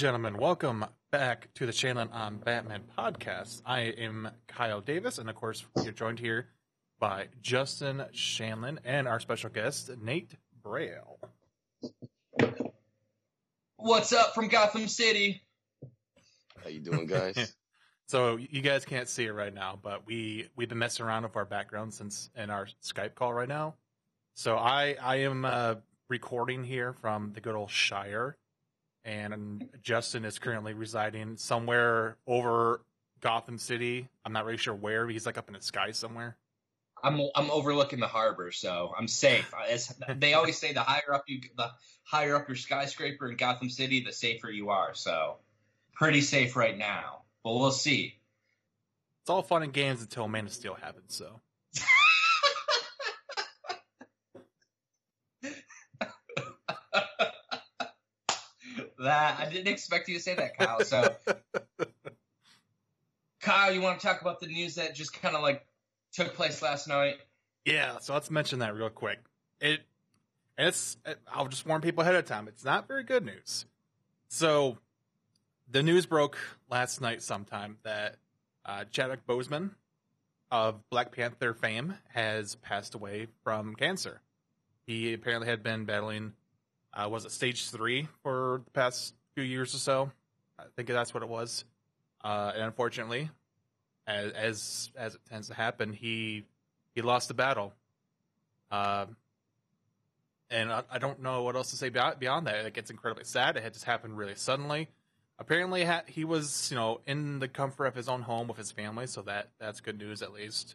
gentlemen, welcome back to the Shanlin on Batman podcast. I am Kyle Davis, and of course, you're joined here by Justin Shanlin and our special guest, Nate Braille. What's up from Gotham City? How you doing, guys? So you guys can't see it right now, but we we've been messing around with our background since in our Skype call right now. So I I am uh, recording here from the good old Shire, and Justin is currently residing somewhere over Gotham City. I'm not really sure where. He's like up in the sky somewhere. I'm I'm overlooking the harbor, so I'm safe. As they always say, the higher up you the higher up your skyscraper in Gotham City, the safer you are. So pretty safe right now, but we'll see. It's all fun and games until Man of Steel happens. So That I didn't expect you to say that, Kyle. So Kyle, you want to talk about the news that just kind of like took place last night? yeah, so let's mention that real quick. It it's I'll just warn people ahead of time. It's not very good news. So the news broke last night sometime that uh, Chadwick Boseman of Black Panther fame has passed away from cancer. He apparently had been battling, uh, was it stage three for the past few years or so? I think that's what it was. Uh, and unfortunately, as as as it tends to happen, he he lost the battle. Um, and I, I don't know what else to say beyond, beyond that. It gets incredibly sad. It had just happened really suddenly. Apparently, ha- he was you know in the comfort of his own home with his family, so that that's good news at least.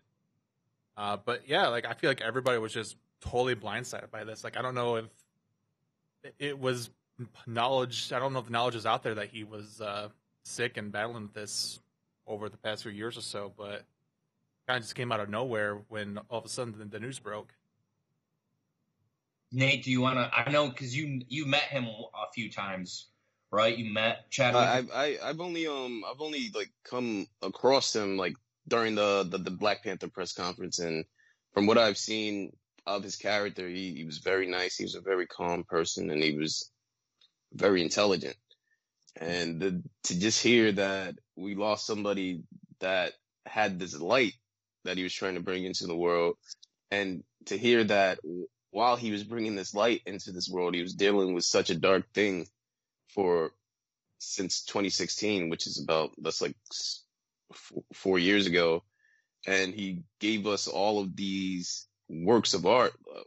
Uh, but yeah, like I feel like everybody was just totally blindsided by this. Like I don't know if it was knowledge. I don't know if the knowledge is out there that he was uh, sick and battling this over the past few years or so, but kind of just came out of nowhere when all of a sudden the, the news broke. Nate, do you want to? I know because you you met him a few times, right? You met Chadwick. I, I I've only um I've only like come across him like during the, the the Black Panther press conference, and from what I've seen of his character, he, he was very nice. He was a very calm person, and he was very intelligent. And the, to just hear that we lost somebody that had this light that he was trying to bring into the world, and to hear that while he was bringing this light into this world, he was dealing with such a dark thing for since 2016, which is about that's like four years ago, and he gave us all of these works of art, uh,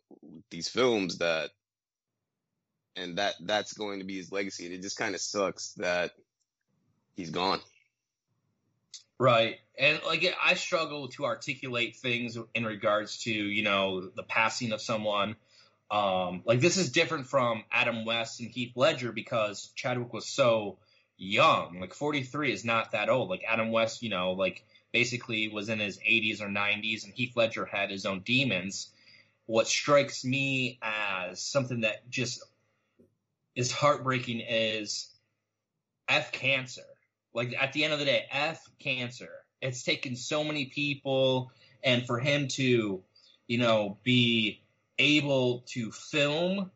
these films that, and that that's going to be his legacy. And it just kind of sucks that he's gone. Right. And like I struggle to articulate things in regards to, you know, the passing of someone. Um like this is different from Adam West and Heath Ledger because Chadwick was so young. Like 43 is not that old. Like Adam West, you know, like basically was in his 80s or 90s and Heath Ledger had his own demons. What strikes me as something that just is heartbreaking is F cancer. Like at the end of the day, F cancer. It's taken so many people, and for him to, you know, be able to film,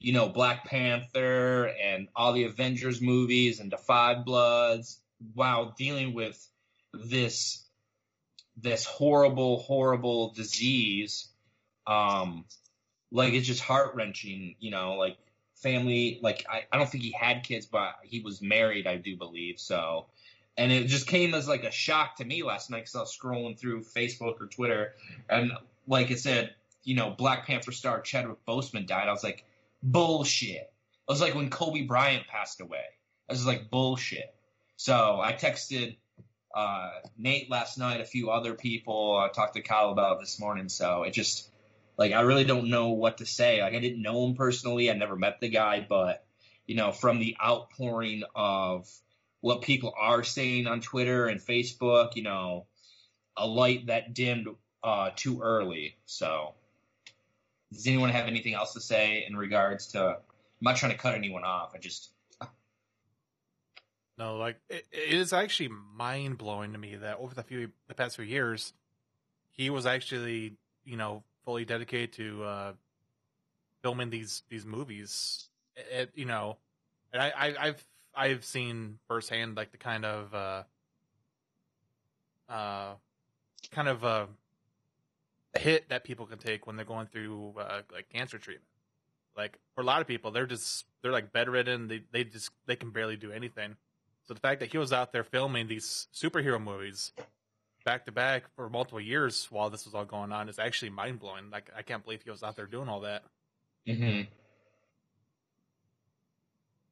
you know, Black Panther and all the Avengers movies and Five Bloods, while dealing with this this horrible, horrible disease, um, like it's just heart wrenching, you know, like family like I, I don't think he had kids but he was married i do believe so. And it just came as like a shock to me last night because i was scrolling through facebook or twitter and like it said you know black panther star chadwick boseman died. I was like bullshit. It was like when kobe bryant passed away. I was like bullshit. So i texted uh, nate last night a few other people i talked to kyle about this morning so it just like I really don't know what to say. Like I didn't know him personally. I never met the guy, but you know, from the outpouring of what people are saying on Twitter and Facebook. You know, a light that dimmed uh, too early. So, does anyone have anything else to say in regards to? I'm not trying to cut anyone off. I just No, like it, it is actually mind blowing to me that over the few the past few years, he was actually you know fully dedicated to uh, filming these these movies. It, you know, and I, I I've I've seen firsthand like the kind of uh, uh, kind of uh, hit that people can take when they're going through uh, like cancer treatment. Like for a lot of people, they're just they're like bedridden. They they just they can barely do anything. So the fact that he was out there filming these superhero movies back to back for multiple years while this was all going on is actually mind blowing. Like I can't believe he was out there doing all that. Mm-hmm.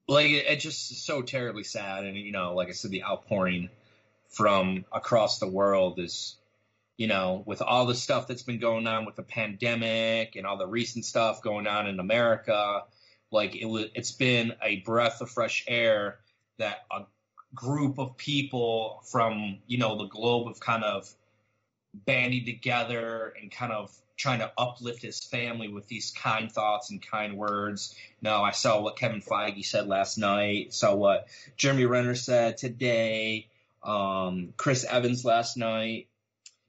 Like it, it's just so terribly sad, and you know, like I said, the outpouring from across the world is, you know, with all the stuff that's been going on with the pandemic and all the recent stuff going on in America, like it was, it's been a breath of fresh air that a group of people from you know the globe have kind of bandied together and kind of trying to uplift his family with these kind thoughts and kind words. No, I saw what Kevin Feige said last night. Saw what Jeremy Renner said today. Um, Chris Evans last night.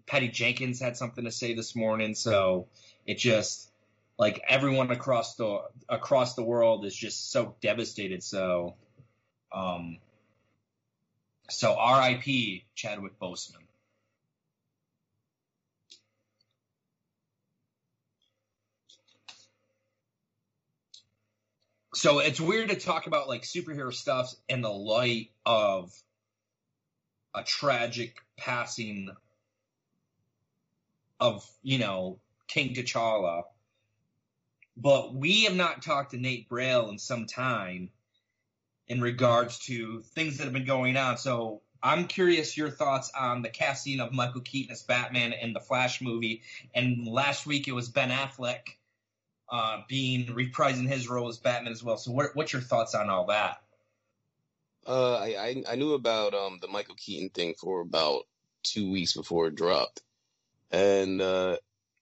Patty Jenkins had something to say this morning. So it just like everyone across the across the world is just so devastated. So, um, so R.I.P. Chadwick Boseman. so it's weird to talk about like superhero stuff in the light of a tragic passing of you know King T'Challa. But we have not talked to Nate Braille in some time in regards to things that have been going on. So I'm curious your thoughts on the casting of Michael Keaton as Batman in the Flash movie. And last week it was Ben Affleck uh, being reprising his role as Batman as well. So, what, what's your thoughts on all that? Uh, I, I I knew about um the Michael Keaton thing for about two weeks before it dropped, and uh,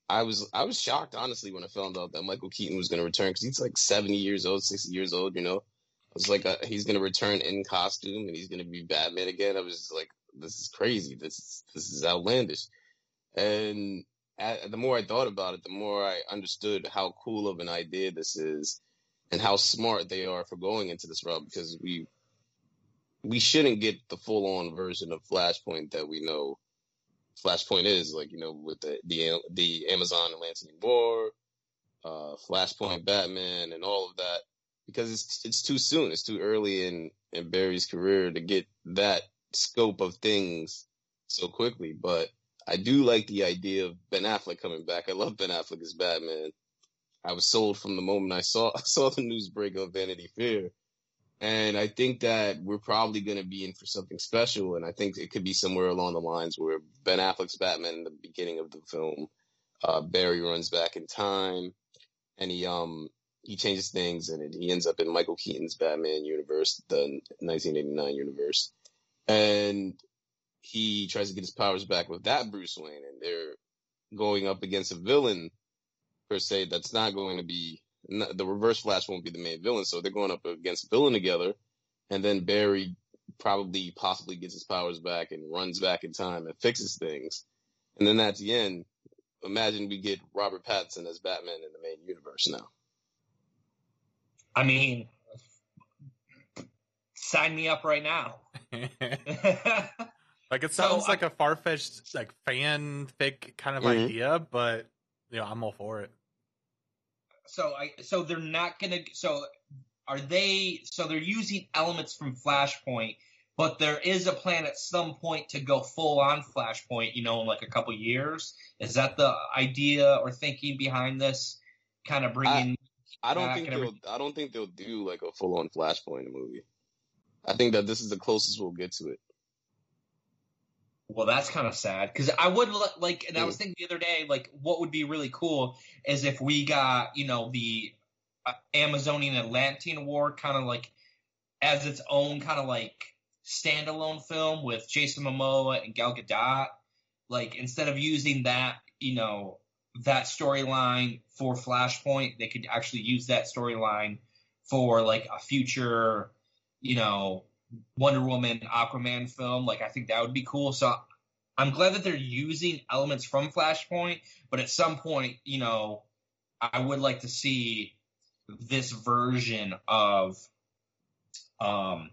I was I was shocked honestly when I found out that Michael Keaton was going to return because he's like seventy years old, sixty years old. You know, I was like uh, he's to return in costume and he's to be Batman again. I was like, this is crazy. This is this is outlandish, and the more I thought about it, the more I understood how cool of an idea this is and how smart they are for going into this route because we we shouldn't get the full on version of Flashpoint that we know Flashpoint is like you know with the the the Amazon Atlantean War, uh, Flashpoint Batman and all of that because it's it's too soon. It's too early in in Barry's career to get that scope of things so quickly. But I do like the idea of Ben Affleck coming back. I love Ben Affleck as Batman. I was sold from the moment I saw I saw the news break of Vanity Fair. And I think that we're probably going to be in for something special. And I think it could be somewhere along the lines where Ben Affleck's Batman in the beginning of the film, uh, Barry runs back in time and he, um, he changes things and he ends up in Michael Keaton's Batman universe, the 1989 universe. And he tries to get his powers back with that Bruce Wayne, and they're going up against a villain per se that's not going to be the Reverse Flash won't be the main villain, so they're going up against a villain together, and then Barry probably possibly gets his powers back and runs back in time and fixes things, and then at the end, imagine we get Robert Pattinson as Batman in the main universe now. I mean, sign me up right now. Like it sounds so, like a far fetched like fanfic kind of mm-hmm. idea, but you know, I'm all for it. So I so they're not gonna so are they so they're using elements from Flashpoint, but there is a plan at some point to go full on Flashpoint, you know, in like a couple years. Is that the idea or thinking behind this? Kind of bringing. I, don't think they'll. I don't think they'll do like a full on Flashpoint movie. I think that this is the closest we'll get to it. Well, that's kind of sad because I would like, and I was thinking the other day, like, what would be really cool is if we got, you know, the uh, Amazonian Atlantean War kind of like as its own kind of like standalone film with Jason Momoa and Gal Gadot. Like instead of using that, you know, that storyline for Flashpoint, they could actually use that storyline for like a future, you know, Wonder Woman, Aquaman film. Like I think that would be cool. So I'm glad that they're using elements from Flashpoint, but at some point, you know, I would like to see this version of um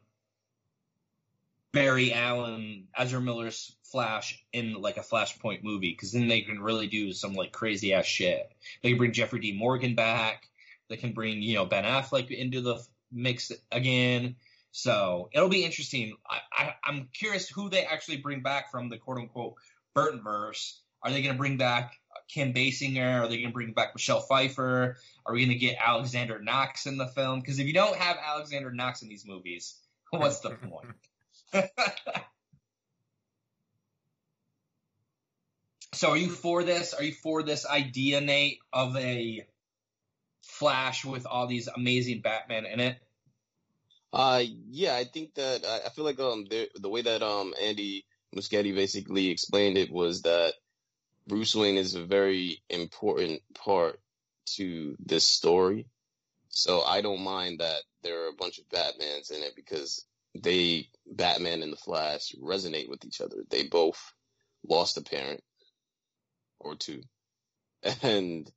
Barry Allen, Ezra Miller's Flash in like a Flashpoint movie because then they can really do some like crazy ass shit. They can bring Jeffrey D. Morgan back. They can bring you know Ben Affleck into the mix again. So it'll be interesting. I, I'm curious who they actually bring back from the quote unquote Burton verse. Are they going to bring back Kim Basinger? Are they going to bring back Michelle Pfeiffer? Are we going to get Alexander Knox in the film? Because if you don't have Alexander Knox in these movies, what's the point? so are you for this? Are you for this idea, Nate, of a Flash with all these amazing Batman in it? Uh, yeah, I think that I, feel like um the the way that um Andy Muschietti basically explained it was that Bruce Wayne is a very important part to this story. So I don't mind that there are a bunch of Batmans in it because they Batman and the Flash resonate with each other. They both lost a parent or two. And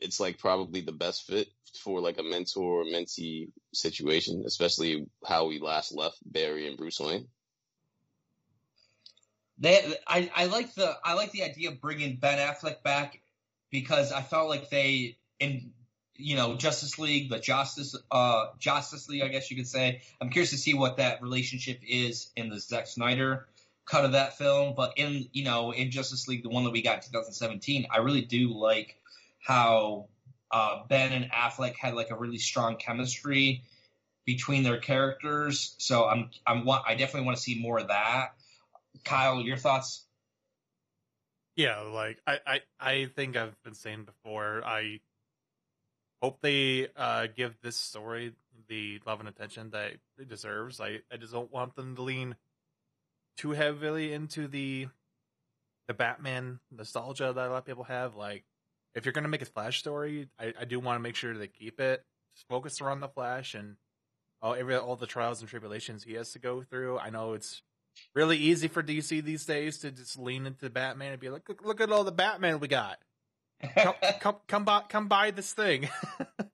it's like probably the best fit for like a mentor mentee situation, especially how we last left Barry and Bruce Wayne. They, I, I like the, I like the idea of bringing Ben Affleck back because I felt like they, in, you know, Justice League, the Justice, uh, Justice League, I guess you could say. I'm curious to see what that relationship is in the Zack Snyder cut of that film. But in, you know, in Justice League, the one that we got in 2017, I really do like how uh, Ben and Affleck had like a really strong chemistry between their characters. So I'm I'm I definitely want to see more of that. Kyle, your thoughts? Yeah, like I, I, I think I've been saying before, I hope they uh, give this story the love and attention that it deserves. I, I just don't want them to lean too heavily into the the Batman nostalgia that a lot of people have. Like, if you're gonna make a Flash story, I, I do want to make sure they keep it focused around the Flash and all every all the trials and tribulations he has to go through. I know it's really easy for DC these days to just lean into Batman and be like, look, look at all the Batman we got. Come, come, come by, come buy this thing.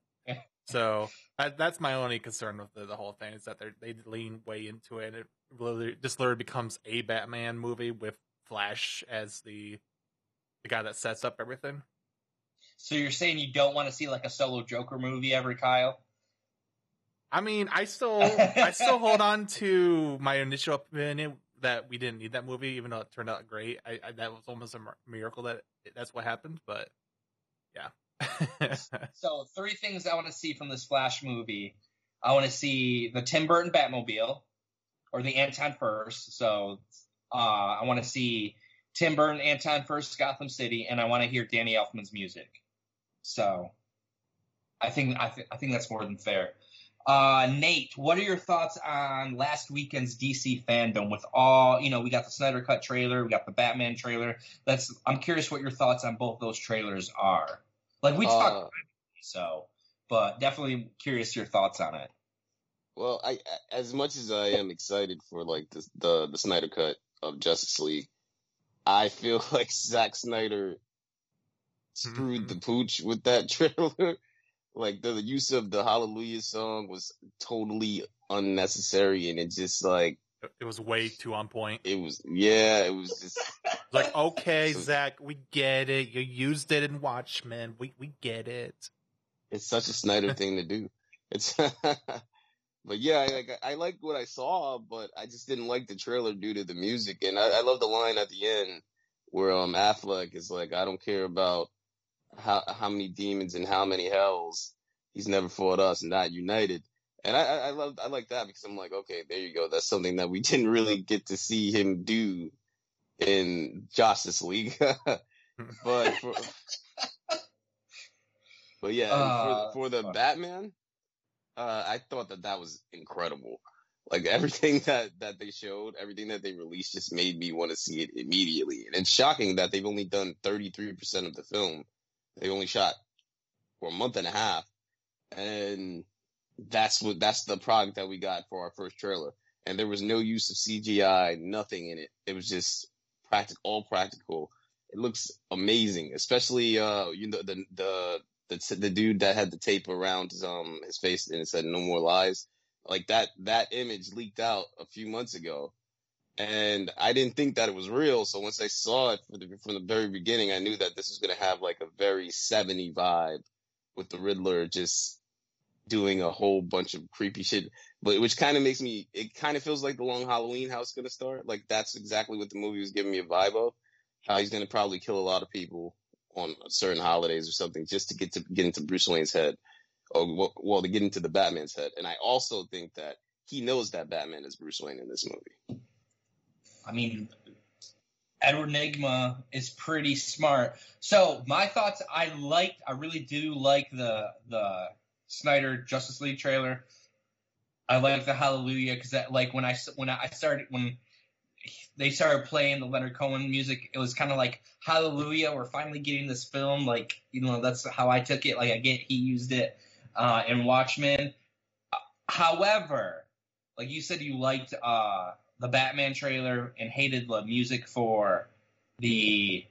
so that, that's my only concern with the, the whole thing is that they they lean way into it. And it really just literally becomes a Batman movie with Flash as the the guy that sets up everything. So you're saying you don't want to see like a solo Joker movie ever, Kyle? I mean, I still I still hold on to my initial opinion that we didn't need that movie, even though it turned out great. I, I that was almost a miracle that that's what happened, but yeah. so three things I want to see from this Flash movie. I want to see the Tim Burton Batmobile, or the Anton Furst. So uh, I want to see Tim Burton, Anton Furst, Gotham City, and I want to hear Danny Elfman's music. So I think I, th- I think that's more than fair. Uh, Nate, what are your thoughts on last weekend's DC fandom with all, you know, we got the Snyder Cut trailer, we got the Batman trailer. That's, I'm curious what your thoughts on both those trailers are. Like we talked, uh, so, but definitely curious your thoughts on it. Well, I, as much as I am excited for like the, the, the Snyder Cut of Justice League, I feel like Zack Snyder screwed mm-hmm. the pooch with that trailer. Like the, the use of the Hallelujah song was totally unnecessary, and it just like it was way too on point. It was yeah, it was just like okay, so, Zack, we get it. You used it in Watchmen. We we get it. It's such a Snyder thing to do. It's but yeah, I, like I liked what I saw, but I just didn't like the trailer due to the music, and I, I love the line at the end where um Affleck is like, I don't care about how how many demons and how many hells he's never fought us, and not united. And I, I love I like that because I'm like, okay, there you go. That's something that we didn't really get to see him do in Justice League. but for, but yeah, uh, for, for the Batman, uh, I thought that that was incredible. Like everything that that they showed, everything that they released, just made me want to see it immediately. And it's shocking that they've only done 33 percent of the film. They only shot for a month and a half, and that's what that's the product that we got for our first trailer. And there was no use of CGI, nothing in it. It was just practical, all practical. It looks amazing, especially uh, you know the the the the dude that had the tape around his um his face and it said "No More Lies." Like that that image leaked out a few months ago, and I didn't think that it was real. So once I saw it from the, from the very beginning, I knew that this was gonna have like a very 70 vibe with the Riddler just doing a whole bunch of creepy shit. But which kind of makes me, it kind of feels like the Long Halloween how it's gonna start. Like that's exactly what the movie was giving me a vibe of. How he's gonna probably kill a lot of people on certain holidays or something just to get to get into Bruce Wayne's head, or well, to get into the Batman's head. And I also think that he knows that Batman is Bruce Wayne in this movie. I mean, Edward Nygma is pretty smart. So my thoughts, I liked, I really do like the the Snyder Justice League trailer. I like the Hallelujah because that, like when I when I started when they started playing the Leonard Cohen music, it was kind of like Hallelujah. We're finally getting this film. Like you know, that's how I took it. Like I get he used it uh, in Watchmen. However, like you said, you liked uh, the Batman trailer and hated the music for the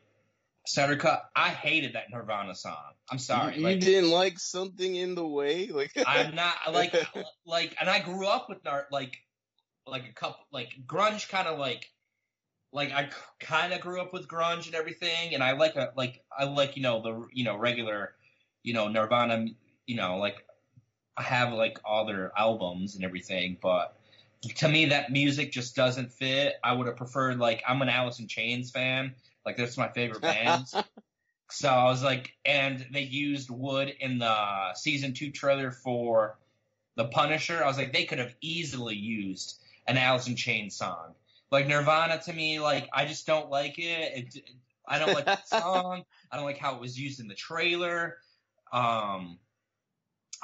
Snyder Cut. I hated that Nirvana song. I'm sorry. You, like, didn't like something in the way, like I'm not like like, and I grew up with art like like a couple like grunge kind of like like I kind of grew up with grunge and everything, and I like a like I like you know the you know regular you know Nirvana you know like I have like all their albums and everything, but to me that music just doesn't fit. I would have preferred like I'm an Alice in Chains fan, like that's my favorite band. so I was like, and they used Would in the season two trailer for the Punisher. I was like, they could have easily used an Alice in Chains song. Like Nirvana to me, like I just don't like it. it I don't like the song. I don't like how it was used in the trailer. Um,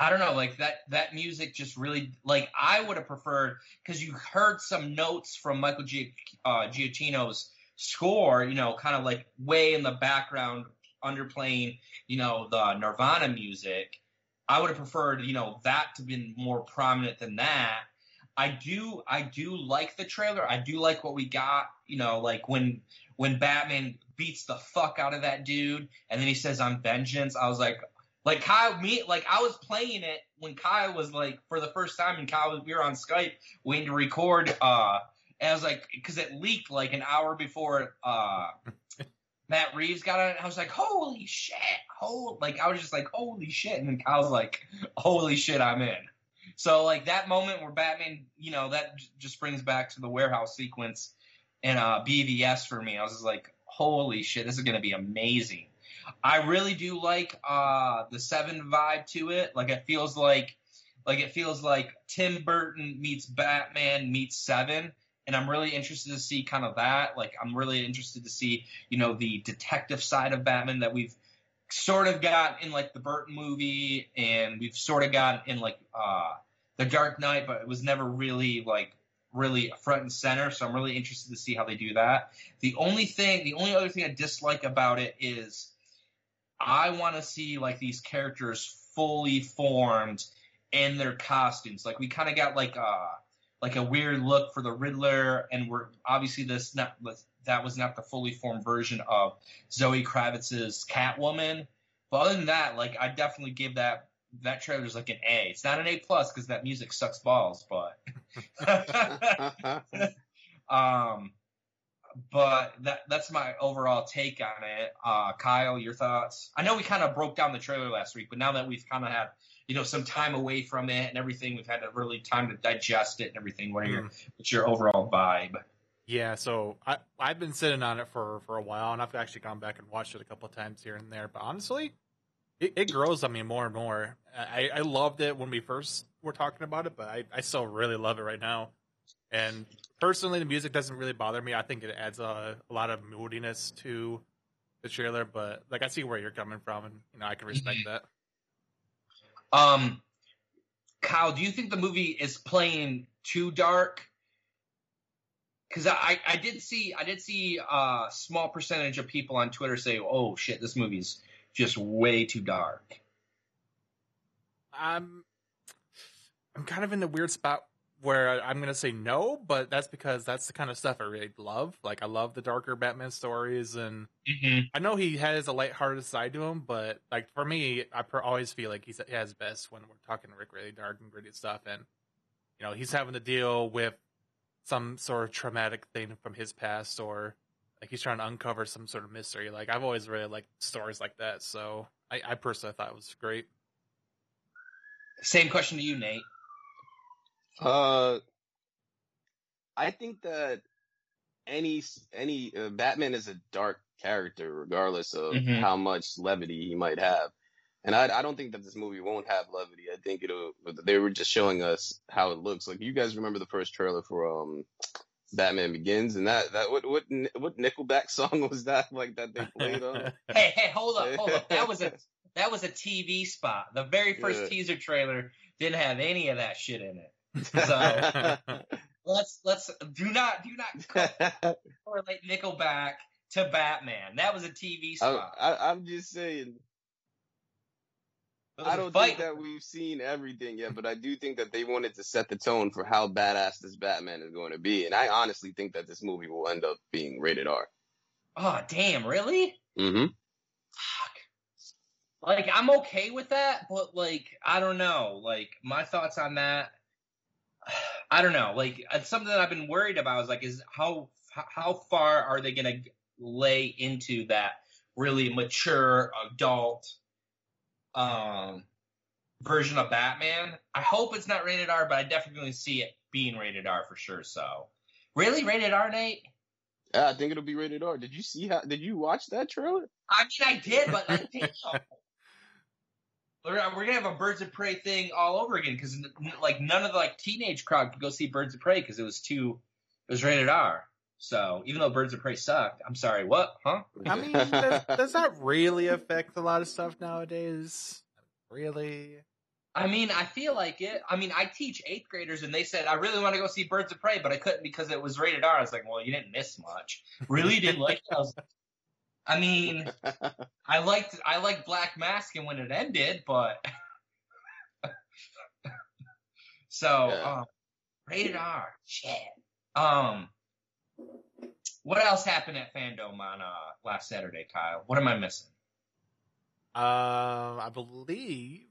I don't know, like that that music just really like I would have preferred because you heard some notes from Michael G, uh, Giacchino's score, you know, kind of like way in the background, underplaying, you know, the Nirvana music. I would have preferred, you know, that to be more prominent than that. I do I do like the trailer. I do like what we got, you know, like when when Batman beats the fuck out of that dude and then he says I'm vengeance. I was like like Kyle me like I was playing it when Kyle was like for the first time and Kyle was we were on Skype waiting to record uh and I was like cuz it leaked like an hour before uh Matt Reeves got on it. I was like, holy shit. Holy, like, I was just like, holy shit. And then Kyle's like, holy shit, I'm in. So like that moment where Batman, you know, that j- just brings back to the warehouse sequence and uh, BVS for me. I was just like, holy shit, this is gonna be amazing. I really do like uh, the Seven vibe to it. Like it feels like, like it feels like Tim Burton meets Batman meets Seven. And I'm really interested to see kind of that. Like I'm really interested to see, you know, the detective side of Batman that we've sort of got in like the Burton movie, and we've sort of got in like uh, the Dark Knight, but it was never really like really front and center. So I'm really interested to see how they do that. The only thing, the only other thing I dislike about it is I want to see like these characters fully formed in their costumes. Like we kind of got like uh like a weird look for the Riddler, and we're obviously this not that was not the fully formed version of Zoe Kravitz's Catwoman. But other than that, like I definitely give that that trailer is like an A. It's not an A plus because that music sucks balls, but um, but that that's my overall take on it. Uh, Kyle, your thoughts? I know we kind of broke down the trailer last week, but now that we've kind of had you know some time away from it and everything, we've had a really time to digest it and everything. What are your what's your overall vibe? Yeah, so I I've been sitting on it for for a while, and I've actually gone back and watched it a couple of times here and there. But honestly, it, it grows on me more and more. I, I loved it when we first were talking about it, but I, I still really love it right now. And personally, the music doesn't really bother me. I think it adds a, a lot of moodiness to the trailer. But like, I see where you're coming from, and you know, I can respect that. Um, Kyle, do you think the movie is playing too dark? Because I, I did see I did see a small percentage of people on Twitter say, "Oh shit, this movie's just way too dark." I'm I'm kind of in the weird spot where I'm gonna say no, but that's because that's the kind of stuff I really love. Like I love the darker Batman stories, and Mm-hmm. I know he has a lighthearted side to him, but like for me, I per- always feel like he's he has best when we're talking Rick really dark and gritty stuff, and you know he's having to deal with some sort of traumatic thing from his past, or like he's trying to uncover some sort of mystery. Like I've always really liked stories like that, so I, I personally thought it was great. Same question to you, Nate. Uh, I think that any any uh, Batman is a dark character, regardless of Mhm. how much levity he might have. And I, I don't think that this movie won't have levity. I think it'll. They were just showing us how it looks. Like you guys remember the first trailer for um Batman Begins, and that that what what what Nickelback song was that like that they played on? Hey, hey, hold up, hold up. That was a that was a TV spot. The very first Yeah. teaser trailer didn't have any of that shit in it. So let's let's do not do not correlate Nickelback to Batman. That was a TV spot. I, I'm just saying. I don't think that we've seen everything yet, but I do think that they wanted to set the tone for how badass this Batman is going to be, and I honestly think that this movie will end up being rated R. Oh damn, really? Mm-hmm. Like I'm okay with that, but like I don't know. Like my thoughts on that, I don't know. Like it's something that I've been worried about is like is how how far are they gonna lay into that really mature adult um version of Batman? I hope it's not rated R, but I definitely see it being rated R for sure. So really rated R, Nate? Yeah, I think it'll be rated R. Did you see how? Did you watch that trailer? I mean, I did, but like, damn. We're, uh, we're gonna have a Birds of Prey thing all over again because like none of the like teenage crowd could go see Birds of Prey because it was too it was rated R. So even though Birds of Prey sucked, I'm sorry, what? Huh? I mean, does, does that really affect a lot of stuff nowadays? Really? I mean, I feel like it. I mean, I teach eighth graders, and they said I really want to go see Birds of Prey, but I couldn't because it was rated R. I was like, well, you didn't miss much. Really, didn't like it? I was like, I mean, I liked I liked Black Mask and when it ended, but so Yeah. um, rated R. Shit. Um, what else happened at Fandom on uh, last Saturday, Kyle? What am I missing? Um, I believe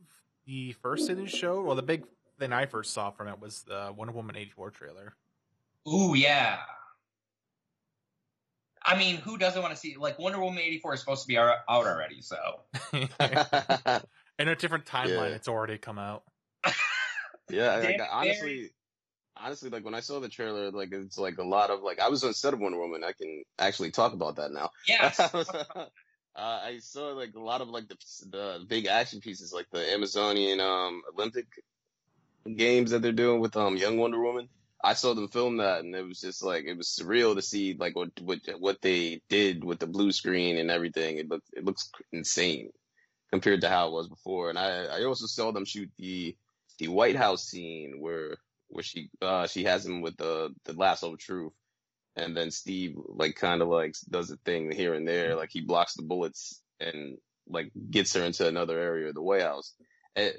the first thing they showed, well, the big thing I first saw from it was the Wonder Woman eighty four trailer. Ooh, yeah. I mean, who doesn't want to see like Wonder Woman eighty four is supposed to be out out already, so In a different timeline, Yeah. it's already come out. yeah, like, honestly, honestly, like when I saw the trailer, like it's like a lot of like I was instead of Wonder Woman, I can actually talk about that now. yeah. uh, I saw like a lot of like the the big action pieces, like the Amazonian um Olympic games that they're doing with um Young Wonder Woman. I saw them film that, and it was just like it was surreal to see like what what what they did with the blue screen and everything. It looked it looks insane compared to how it was before. And I I also saw them shoot the the White House scene where where she uh she has him with the the lasso of truth and then Steve like kind of like does a thing here and there, like he blocks the bullets and like gets her into another area of the White House. Eh,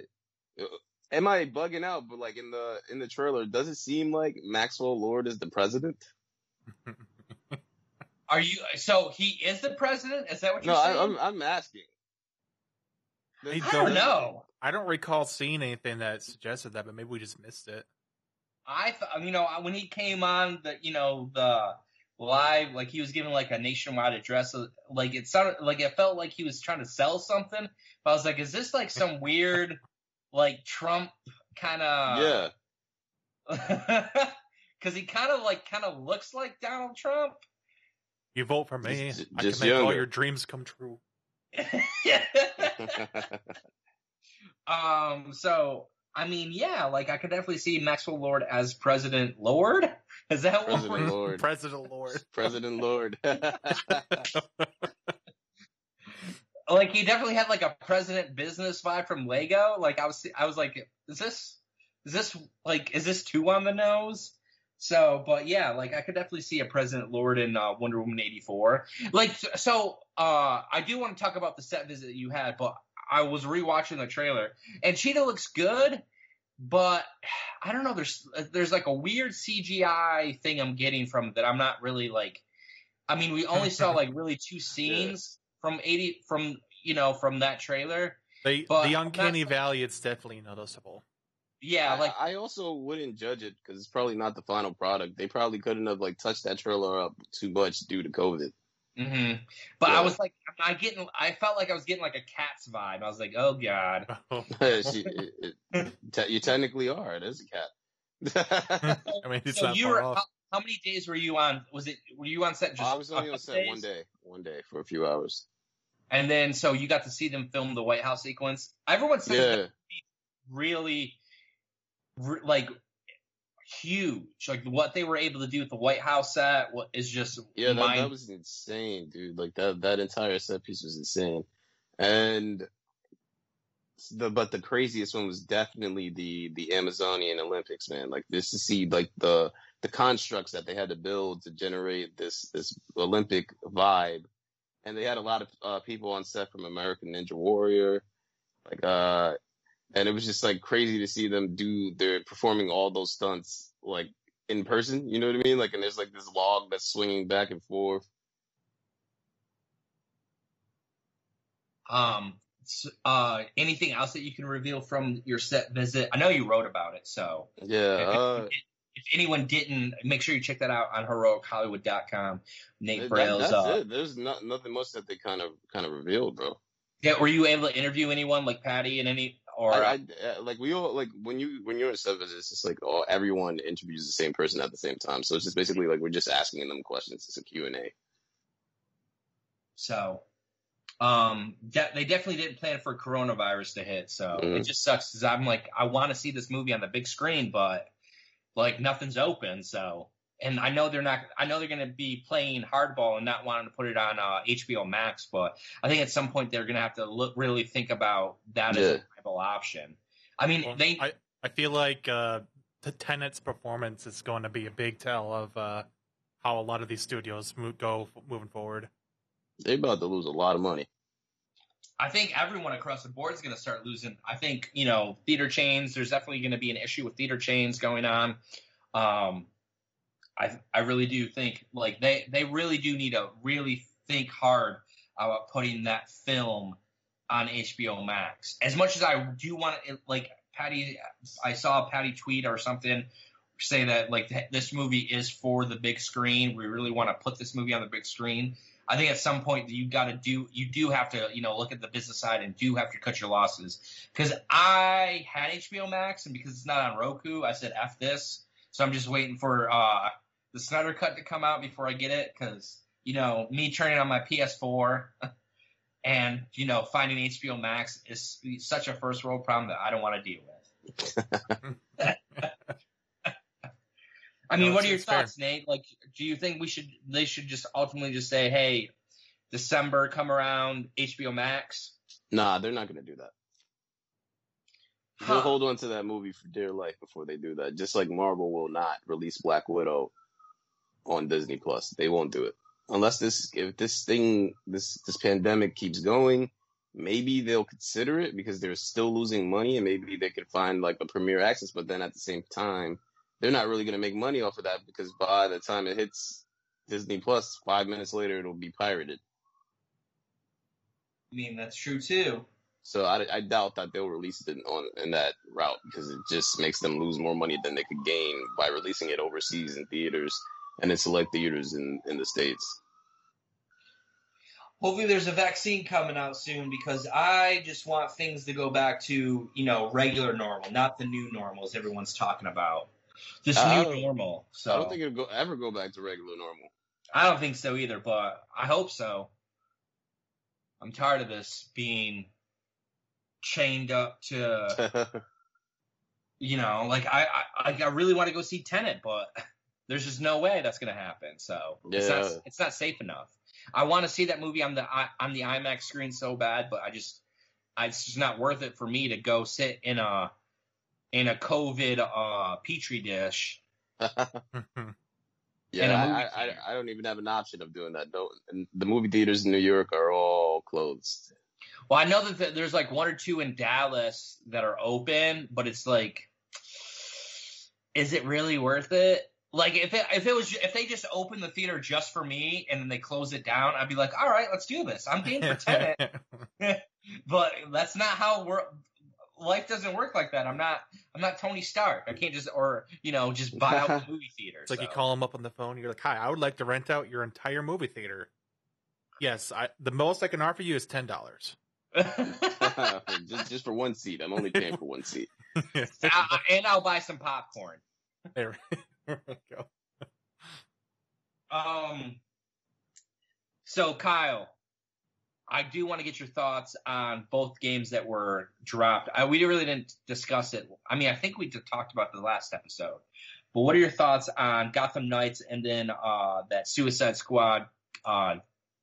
am I bugging out? But like in the in the trailer, does it seem like Maxwell Lord is the president? Are you so he is the president? Is that what you're No, saying? I, I'm I'm asking. I I don't know. I don't recall seeing anything that suggested that, but maybe we just missed it. I, th- you know, when he came on the, you know, the live, like he was giving like a nationwide address, uh, like it sounded like it felt like he was trying to sell something. But I was like, is this like some weird, like Trump kind of? Yeah, Because he kind of like kind of looks like Donald Trump. You vote for me, Just- I just can make all your dreams come true. um. So I mean, yeah, like I could definitely see Maxwell Lord as President Lord. Is that what? President we're- Lord, President Lord. President Lord. Like he definitely had like a president business vibe from Lego. Like I was, I was like, is this is this like is this too on the nose? So, but yeah, like I could definitely see a President Lord in uh, Wonder Woman eighty four. Like, so uh, I do want to talk about the set visit that you had, but I was rewatching the trailer, and Cheetah looks good, but I don't know. There's there's like a weird CGI thing I'm getting from that. I'm not really like. I mean, we only saw like really two scenes from eighty from you know from that trailer. The But the uncanny not- valley, it's definitely noticeable. Yeah, like I, also wouldn't judge it because it's probably not the final product. They probably couldn't have like touched that trailer up too much due to COVID. hmm But I was like, I getting, I felt like I was getting like a cat's vibe. I was like, oh god. She- it- it- te- you technically are. It is a cat. I mean, it's so not you far were, off. how, how many days were you on? Was it were you on set just? I was only on set days? one day, one day for a few hours. And then so you got to see them film the White House sequence. Everyone says Yeah, really, re- like huge. Like what they were able to do with the White House set is just yeah, that, that was insane, dude. Like that, that entire set piece was insane, and the but the craziest one was definitely the the Amazonian Olympics, man. Like this to see like the the constructs that they had to build to generate this this Olympic vibe, and they had a lot of uh, people on set from American Ninja Warrior, like uh, and it was just like crazy to see them do they're performing all those stunts like in person. You know what I mean? Like, and there's like this log that's swinging back and forth. Um, uh, anything else that you can reveal from your set visit? I know you wrote about it, so Yeah, uh, if anyone didn't, make sure you check that out on heroichollywood.com. Nate that, Braille's. that's uh, it. There's not nothing much that they kind of kind of revealed, bro. Yeah, were you able to interview anyone like Patty and any or I, I uh, like we all like when you when you're in stuff, it's just like oh everyone interviews the same person at the same time. So it's just basically like we're just asking them questions. It's a Q and A. so? Um, de- they definitely didn't plan for coronavirus to hit, so it Mhm. just sucks because I'm like I want to see this movie on the big screen, but like nothing's open, so. And I know they're not. I know they're going to be playing hardball and not wanting to put it on uh, HBO Max, but I think at some point they're going to have to look really think about that as a viable option. I mean, Well, they I, I feel like uh, the Tenet's performance is going to be a big tell of uh, how a lot of these studios mo- go moving forward. They're about to lose a lot of money. I think everyone across the board is going to start losing. I think you know theater chains. There's definitely going to be an issue with theater chains going on. Um, I I really do think like they they really do need to really think hard about putting that film on HBO Max. As much as I do want to, like Patty, I saw Patty tweet or something say that like th- this movie is for the big screen. We really want to put this movie on the big screen. I think at some point you got to do, you do have to, you know, look at the business side and do have to cut your losses. Because I had HBO Max and because it's not on Roku, I said f this. So I'm just waiting for uh, the Snyder cut to come out before I get it. Because you know, me turning on my PS4 and you know finding HBO Max is such a first world problem that I don't want to deal with. I mean, No, what are your it's fair. thoughts, Nate? Like, do you think we should they should just ultimately just say, "Hey, December come around, HBO Max"? Nah, they're not gonna do that. Huh. They'll hold on to that movie for dear life before they do that. Just like Marvel will not release Black Widow on Disney Plus. They won't do it. Unless this if this thing this this pandemic keeps going, maybe they'll consider it because they're still losing money and maybe they could find like a premiere access, but then at the same time, they're not really gonna make money off of that because by the time it hits Disney Plus, five minutes later it'll be pirated. I mean, that's true too. So I, I doubt that they'll release it on in that route because it just makes them lose more money than they could gain by releasing it overseas in theaters and in select theaters in, in the states. Hopefully, there's a vaccine coming out soon because I just want things to go back to you know regular normal, not the new normals everyone's talking about. This I new normal. So I don't think it'll go, ever go back to regular normal. I don't think so either, but I hope so. I'm tired of this being chained up to, you know, like I I, I really want to go see Tenet, but there's just no way that's gonna happen. So it's not Yeah. it's not safe enough. I want to see that movie on the I- on the IMAX screen so bad, but I just I, it's just not worth it for me to go sit in a in a COVID uh, petri dish. Yeah, I, I, I. Don't even have an option of doing that. And the movie theaters in New York are all closed. Well, I know that th- there's like one or two in Dallas that are open, but it's like, is it really worth it? Like if it if it was if they just opened the theater just for me and then they close it down, I'd be like, all right, let's do this. I'm game for Tenet, but that's not how we're. Life doesn't work like that. I'm not. I'm not Tony Stark. I can't just or you know just buy out the movie theater. It's like you call them up on the phone. You're like, "Hi, I would like to rent out your entire movie theater." Yes, I, the most I can offer you is ten dollars. just just for one seat. I'm only paying for one seat. I- and I'll buy some popcorn. there, there we go. Um. So Kyle, I do want to get your thoughts on both games that were dropped. I, we really didn't discuss it. I mean, I think we talked about the last episode. But what are your thoughts on Gotham Knights and then uh, that Suicide Squad uh,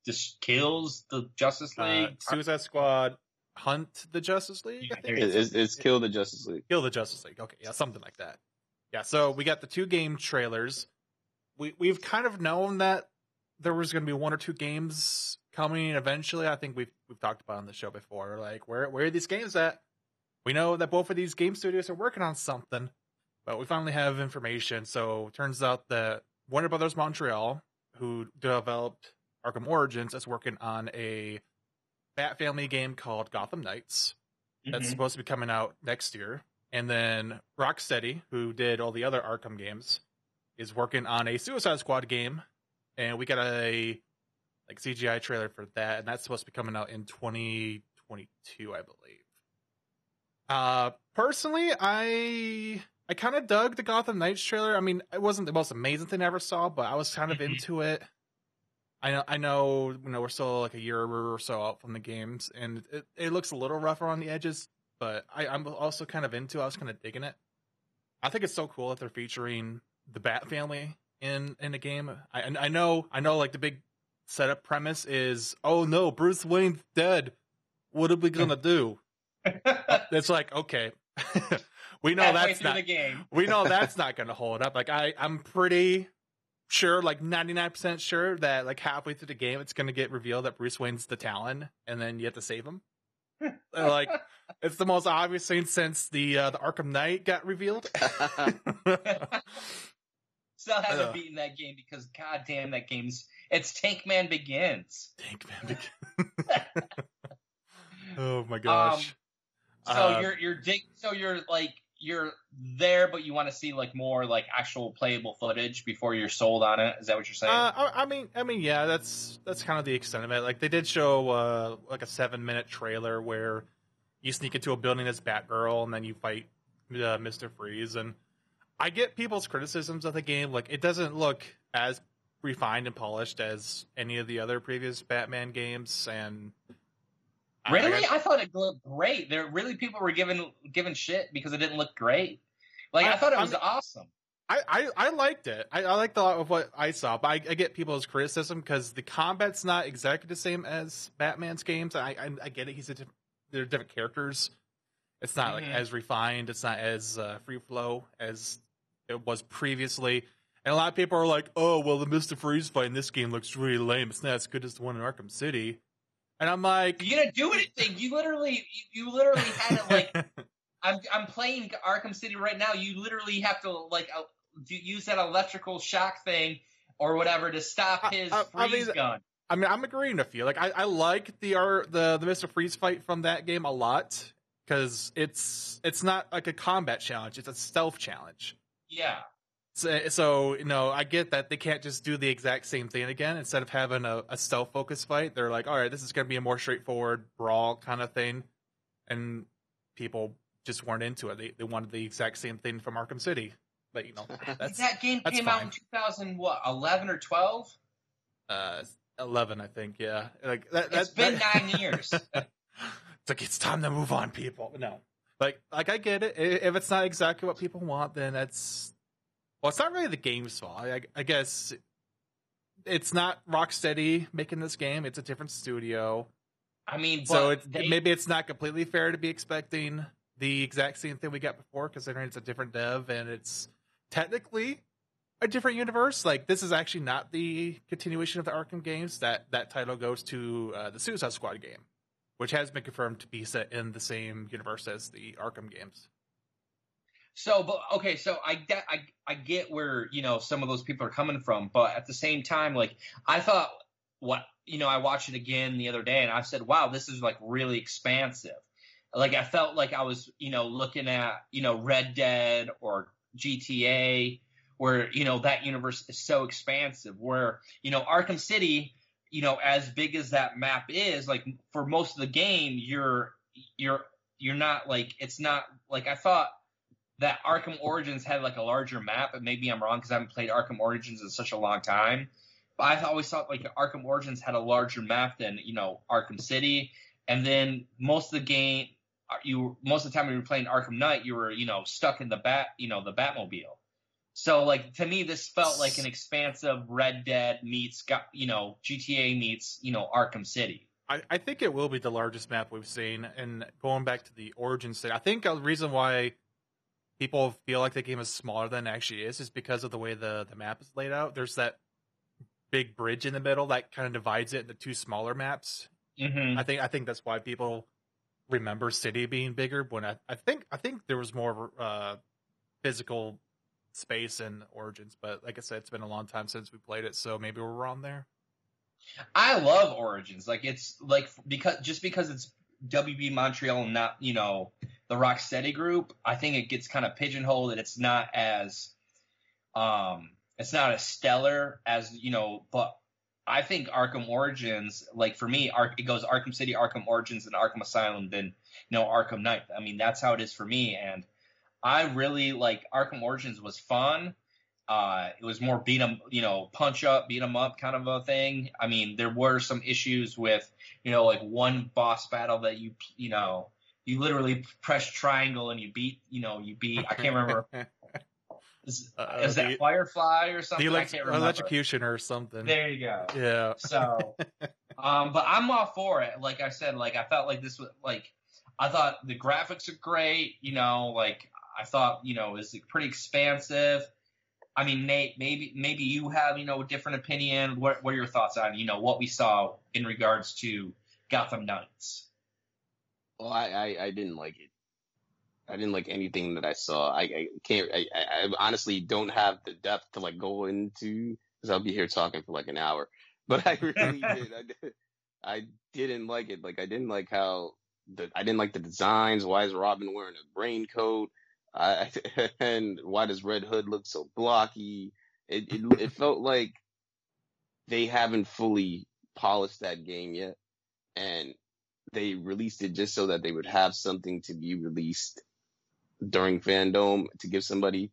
just kills the Justice Uh, League? Suicide Squad, Hunt the Justice League. Yeah, I think It, it's, it's kill the Justice League. Kill the Justice League. Okay, yeah, something like that. Yeah, so we got the two game trailers. We we've kind of known that there was going to be one or two games coming eventually. I think we've we've talked about on the show before. Like where where are these games at? We know that both of these game studios are working on something, but we finally have information. So it turns out that Warner Brothers Montreal, who developed Arkham Origins, is working on a Bat Family game called Gotham Knights that's Mhm. supposed to be coming out next year. And then Rocksteady, who did all the other Arkham games, is working on a Suicide Squad game, and we got a like CGI trailer for that, and that's supposed to be coming out in 2022, I believe. Uh, personally, I I kind of dug the Gotham Knights trailer. I mean, it wasn't the most amazing thing I ever saw, but I was kind of Mhm. into it. I know, I know, you know, we're still like a year or so out from the games, and it, it looks a little rougher on the edges, but I, I'm also kind of into. I was kind of digging it. I think it's so cool that they're featuring the Bat family in in the game. I I know, I know, like the big setup premise is, oh no, Bruce Wayne's dead. What are we gonna do? It's like okay, we know Halfway that's not the game. we know that's not going to hold up. Like I, I'm pretty sure, like 99% sure that like halfway through the game, it's going to get revealed that Bruce Wayne's the Talon, and then you have to save him. like it's the most obvious thing since the uh, the Arkham Knight got revealed. Still haven't Ugh. beaten that game because god damn that game's it's Tank Man Begins. Tank Man. Begin- oh my gosh. So Uh, you're you're dig- so you're like you're there, but you want to see like more like actual playable footage before you're sold on it. Is that what you're saying? Uh, I, I mean, I mean, yeah, that's that's kind of the extent of it. Like they did show uh, like a seven minute trailer where you sneak into a building as Batgirl and then you fight uh, Mister Freeze. And I get people's criticisms of the game. Like it doesn't look as refined and polished as any of the other previous Batman games. And really, I, I, thought it looked great. There really people were giving giving shit because it didn't look great. Like I, I- thought it I was awesome. I, I, I liked it. I, I liked a lot of what I saw, but I, I get people's criticism because the combat's not exactly the same as Batman's games. I I, I get it. He's a diff- they're different characters. It's not like Mhm. as refined. It's not as uh, free flow as it was previously. And a lot of people are like, "Oh, well, the Mister Freeze fight in this game looks really lame. It's not as good as the one in Arkham City." And I'm like, You didn't do anything. You literally you, you literally had it like I'm I'm playing Arkham City right now. You literally have to like uh, use that electrical shock thing or whatever to stop his I- I freeze mean, gun. I mean, I'm agreeing with you. Like, I, I like the the the Mister Freeze fight from that game a lot because it's it's not like a combat challenge; it's a stealth challenge. Yeah. So, so you know, I get that they can't just do the exact same thing again. Instead of having a, a stealth focus fight, they're like, all right, this is going to be a more straightforward brawl kind of thing, and people just weren't into it. They they wanted the exact same thing from Arkham City, but you know, that's that game that's came out in 2000 what 11 or 12. uh eleven, I think. Yeah, like that. It's that- been that- nine years. it's like it's time to move on, people. No, like like I get it. If it's not exactly what people want, then that's well, it's not really the game's fault. I, I guess it's not Rocksteady making this game. It's a different studio, I mean, so it's they, maybe it's not completely fair to be expecting the exact same thing we got before, considering it's a different dev and it's technically a different universe. Like this is actually not the continuation of the Arkham games. That that title goes to uh, the Suicide Squad game, which has been confirmed to be set in the same universe as the Arkham games. So, but okay, so I get I I get where you know some of those people are coming from, but at the same time, like I thought, what you know, I watched it again the other day, and I said, wow, this is like really expansive. Like I felt like I was you know looking at you know Red Dead or GTA, where you know that universe is so expansive. Where you know Arkham City, you know, as big as that map is, like for most of the game, you're you're you're not like it's not like I thought that Arkham Origins had like a larger map, but maybe I'm wrong because I haven't played Arkham Origins in such a long time. But I always thought like Arkham Origins had a larger map than you know Arkham City, and then most of the game, uh, you most of the time when you were playing Arkham Knight, you were you know stuck in the bat, you know the Batmobile. So like to me, this felt like an expansive Red Dead meets you know GTA meets you know Arkham City. I, I think it will be the largest map we've seen, and going back to the origin state, I think the reason why people feel like the game is smaller than it actually is is because of the way the, the map is laid out. There's that big bridge in the middle that kind of divides it into two smaller maps. Mm-hmm. I think I think that's why people remember City being bigger. When I, I think I think there was more uh, physical space in Origins, but like I said, it's been a long time since we played it, so maybe we're wrong there. I love Origins. Like it's like because just because it's WB Montreal and not you know the Rocksteady group, I think it gets kind of pigeonholed and it's not as um it's not as stellar as you know, but I think Arkham Origins, like for me, Ar- it goes Arkham City, Arkham Origins, and Arkham Asylum, then you know Arkham Knight. I mean, that's how it is for me, and I really like Arkham Origins was fun. Uh, it was more beat beat 'em, you know, punch up, beat beat 'em up kind of a thing. I mean, there were some issues with, you know, like one boss battle that you, you know, you literally press triangle and you beat, you know, you beat. I can't remember. Is, Uh, is that the- Firefly or the something? I elect- can't remember. electrocution or something. There you go. Yeah. So, um, but I'm all for it. Like I said, like I felt like this was like I thought the graphics are great. You know, like I thought you know it was pretty expansive. I mean, Nate, maybe maybe you have you know a different opinion. What what are your thoughts on you know what we saw in regards to Gotham Knights? Well, I, I, I didn't like it. I didn't like anything that I saw. I, I can't. I, I honestly don't have the depth to like go into because I'll be here talking for like an hour. But I really did. I did. I didn't like it. Like I didn't like how the. I didn't like the designs. Why is Robin wearing a raincoat? I and why does Red Hood look so blocky? It it it felt like they haven't fully polished that game yet, and they released it just so that they would have something to be released during FanDome to give somebody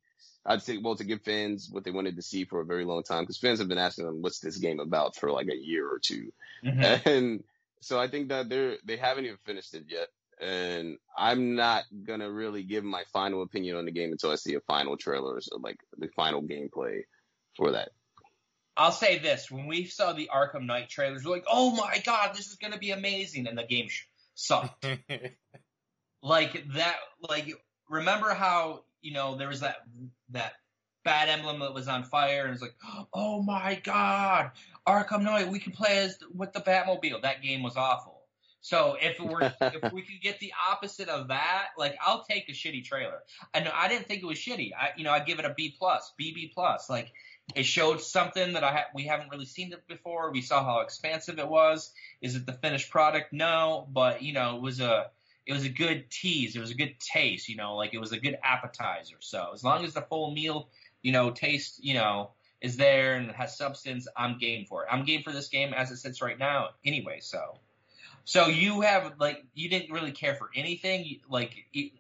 I'd say well to give fans what they wanted to see for a very long time because fans have been asking them what's this game about? for like a year or 2 mm-hmm. and so I think that they're they haven't even finished it yet. And I'm not gonna really give my final opinion on the game until I see a final trailer or so, like the final gameplay for that. I'll say this: when we saw the Arkham Knight trailers, we're like, "Oh my god, this is going to be amazing!" And the game sucked. like that. Like remember how you know there was that that bad emblem that was on fire, and it's like, "Oh my god, Arkham Knight, we can play as with the Batmobile." That game was awful. So if we're if we could get the opposite of that, like I'll take a shitty trailer. I know I didn't think it was shitty. I you know I give it a B plus, BB plus. Like it showed something that I ha- we haven't really seen it before. We saw how expansive it was. Is it the finished product? No, but you know it was a it was a good tease. It was a good taste. You know, like it was a good appetizer. So as long as the full meal, you know, taste, you know, is there and has substance, I'm game for it. I'm game for this game as it sits right now. Anyway, so. So you have like you didn't really care for anything. Like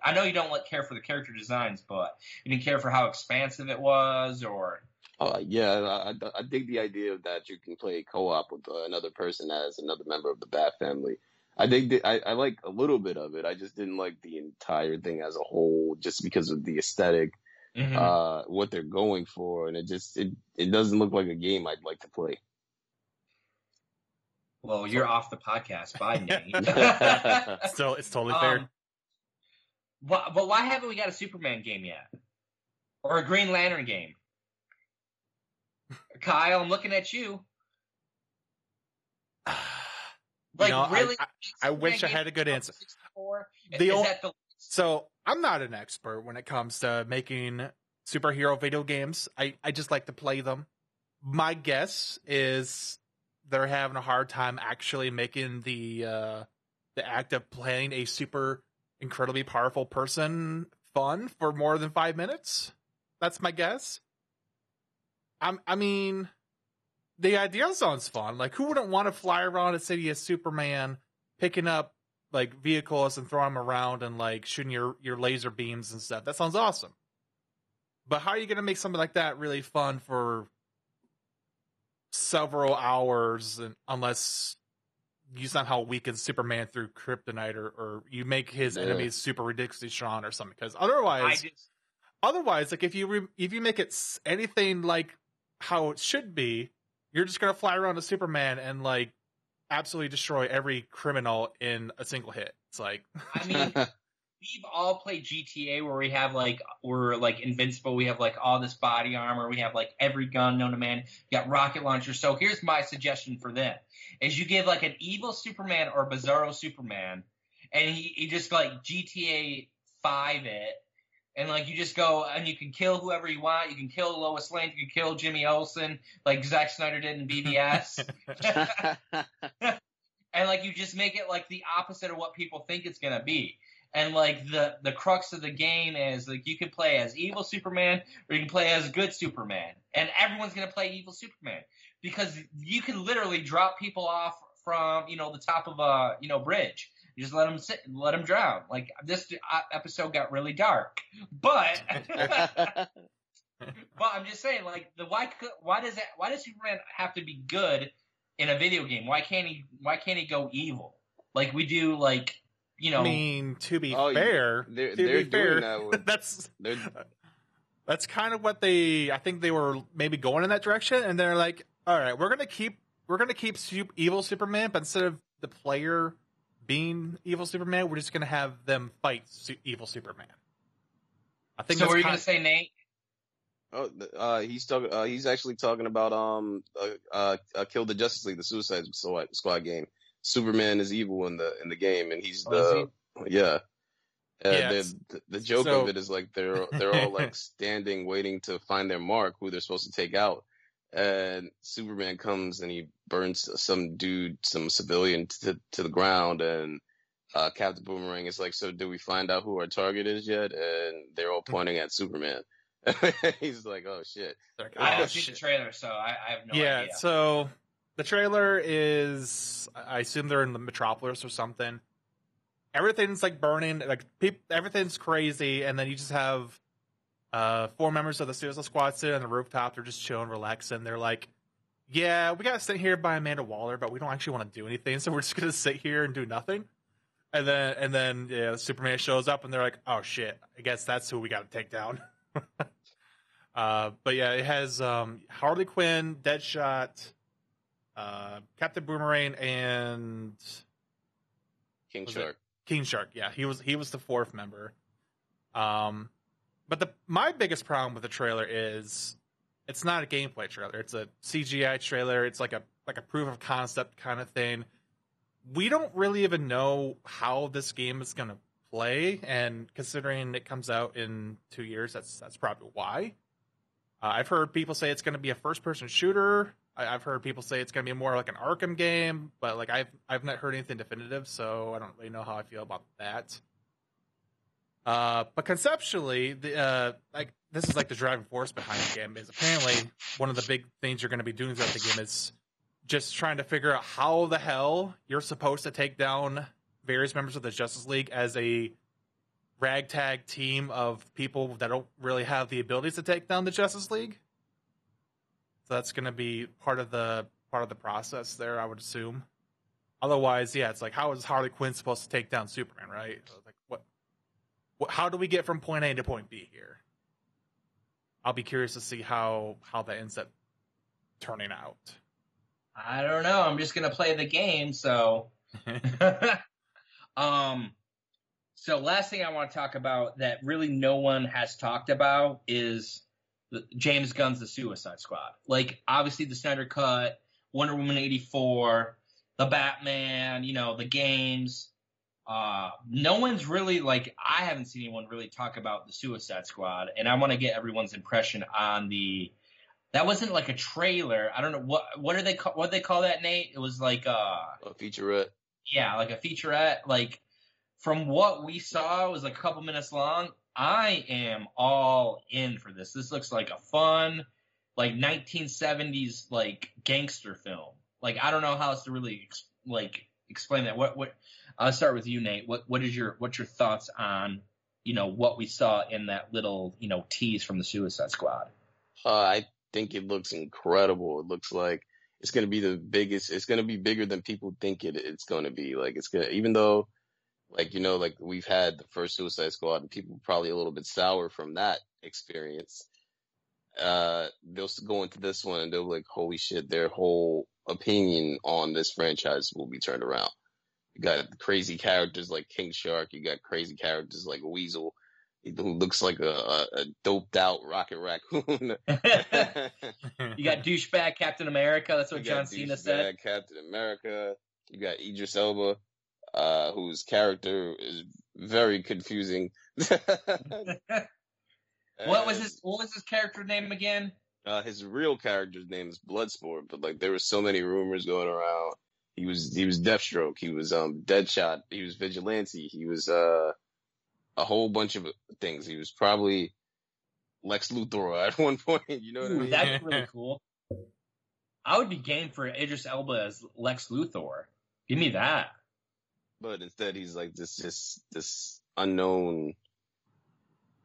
I know you don't like care for the character designs, but you didn't care for how expansive it was, or Uh, yeah, I, I, I dig the idea that you can play co-op with uh, another person as another member of the Bat family. I dig the, I, I like a little bit of it. I just didn't like the entire thing as a whole, just because of the aesthetic, uh, what they're going for, and it just it it doesn't look like a game I'd like to play. well, you're off the podcast. Bye, Nate. Still, it's totally fair. Um, Why, but why haven't we got a Superman game yet? Or a Green Lantern game? Kyle, I'm looking at you. Like know, I- really? I- I wish I had a good answer. The Is ol- that the So I'm not an expert when it comes to making superhero video games. I, I just like to play them. My guess is they're having a hard time actually making the uh, the act of playing a super incredibly powerful person fun for more than five minutes. That's my guess. I'm, I mean, the idea sounds fun. Like, who wouldn't want to fly around a city as Superman, picking up like vehicles and throwing them around and like shooting your your laser beams and stuff? That sounds awesome. But how are you going to make something like that really fun for several hours, and, unless you somehow weaken Superman through kryptonite or, or you make his Yeah. enemies super ridiculously strong or something? Because otherwise, just otherwise like if you re- if you make it s- anything like how it should be you're just gonna fly around a superman and like absolutely destroy every criminal in a single hit. It's like I mean we've all played GTA where we have like we're like invincible, we have like all this body armor, we have like every gun known to man, got rocket launchers. So here's my suggestion for them is you give like an evil Superman or Bizarro Superman and he, he just like GTA five it and like you just go and you can kill whoever you want, you can kill Lois Lane, you can kill Jimmy Olsen, like Zack Snyder did in BvS. and like you just make it like the opposite of what people think it's gonna be. And like the the crux of the game is like you can play as evil Superman or you can play as good Superman, and everyone's gonna play evil Superman because you can literally drop people off from you know the top of a you know bridge. You just let them sit, let them drown. Like this uh, episode got really dark, but but I'm just saying, like the why could- why does that why does Superman have to be good in a video game? Why can't he why can't he go evil like we do? Like you know, i mean to be Oh, fair they're- to they're be fair doing that with- that's They're, that's kind of what they i think they were maybe going in that direction and they're like all right we're gonna keep we're gonna keep evil superman but instead of the player being evil superman we're just gonna have them fight su- evil superman i think so that's were you gonna say Nate? oh, uh, he's talking. Uh, he's actually talking about um, uh, uh, uh, kill the Justice League, the Suicide Squad, Squad game. Superman is evil in the in the game, and he's Oh, is the yeah. Uh, Yeah, the, the the joke so- of it is like they're they're all like standing waiting to find their mark who they're supposed to take out, and Superman comes and he burns some dude, some civilian to to the ground, and uh, Captain Boomerang is like, so did we find out who our target is yet? And they're all pointing at Superman. He's like, oh shit. Like, I oh, haven't seen shit. the trailer, so I, I have no yeah, idea. so the trailer is I assume they're in the Metropolis or something. Everything's like burning, like peop, everything's crazy, and then you just have uh four members of the Suicide Squad sitting on the rooftop. They're just chilling, relaxing. They're like, "Yeah, we got sent here by Amanda Waller, but we don't actually want to do anything, so we're just gonna sit here and do nothing." And then and then yeah, Superman shows up, and they're like, "Oh shit, I guess that's who we got to take down." uh, but yeah, it has um, Harley Quinn, Deadshot, uh, Captain Boomerang, and King Was it- Shark. King Shark. Yeah, he was he was the fourth member. Um, but the my biggest problem with the trailer is it's not a gameplay trailer. It's a CGI trailer. It's like a like a proof of concept kind of thing. We don't really even know how this game is going to play, and considering it comes out in two years, that's that's probably why. Uh, I've heard people say it's going to be a first person shooter. I, I've heard people say it's going to be more like an Arkham game, but like I've I've not heard anything definitive, so I don't really know how I feel about that. Uh, but conceptually, the uh, like this is like the driving force behind the game is apparently one of the big things you're going to be doing throughout the game is just trying to figure out how the hell you're supposed to take down various members of the Justice League as a ragtag team of people that don't really have the abilities to take down the Justice League. So that's going to be part of the part of the process there, I would assume. Otherwise, yeah, it's like how is Harley Quinn supposed to take down Superman, right? So it's Like what, what? How do we get from point A to point B here? I'll be curious to see how how that ends up turning out. I don't know. I'm just gonna play the game, so um So last thing I want to talk about that really no one has talked about is the, James Gunn's The Suicide Squad. Like obviously the Snyder Cut, Wonder Woman 84, the Batman, you know, the games. Uh, no one's really like I haven't seen anyone really talk about the Suicide Squad, and I want to get everyone's impression on the. That wasn't like a trailer. I don't know what what are they call, what they call that, Nate? It was like uh A featurette. yeah, like a featurette. Like from what we saw, it was like a couple minutes long. I am all in for this. This looks like a fun, like 1970s like gangster film. Like I don't know how else to really ex- like explain that. What what? I'll start with you, Nate. What what is your what's your thoughts on you know what we saw in that little you know tease from the Suicide Squad? Uh, I think it looks incredible. It looks like it's going to be the biggest. It's going to be bigger than people think it. It's going to be. Like it's gonna. Even though, like you know, like we've had the first Suicide Squad, and people probably a little bit sour from that experience. Uh, they'll go into this one and they'll be like, "Holy shit!" Their whole opinion on this franchise will be turned around. You got crazy characters like King Shark. You got crazy characters like Weasel, who looks like a, a, a doped out Rocket Raccoon. You got douchebag Captain America. That's what You John Cena said. douchebag Captain America. You got Idris Elba, uh, whose character is very confusing. What was his What was his character name again? Uh, his real character's name is Bloodsport, but like there were so many rumors going around. He was he was Deathstroke. He was um Deadshot. He was Vigilante. He was uh a whole bunch of things. He was probably Lex Luthor at one point. You know what I mean? that'd really cool. I would be game for Idris Elba as Lex Luthor. Give me that. But instead, he's like this just this unknown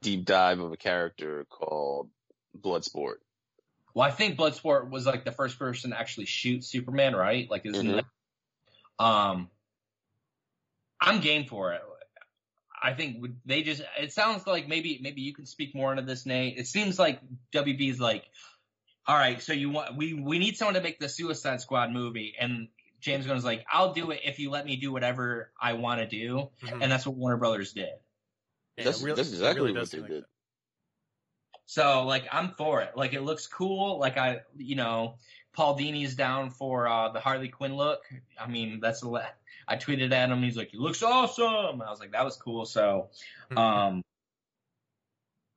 deep dive of a character called Bloodsport. Well, I think Bloodsport was like the first person to actually shoot Superman, right? Like, isn't Mhm. That- um, I'm game for it. I think they just. It sounds like maybe maybe you can speak more into this, Nate. It seems like WB is like, all right, so you want we we need someone to make the Suicide Squad movie, and James Gunn's like, I'll do it if you let me do whatever I want to do, Mhm. and that's what Warner Brothers did. Yeah, that's really- that's exactly really what they like did. that. So like I'm for it. Like it looks cool. Like I, you know, Paul Dini's down for uh, the Harley Quinn look. I mean, that's a le- I tweeted at him. He's like, "He looks awesome." I was like, "That was cool." So, um,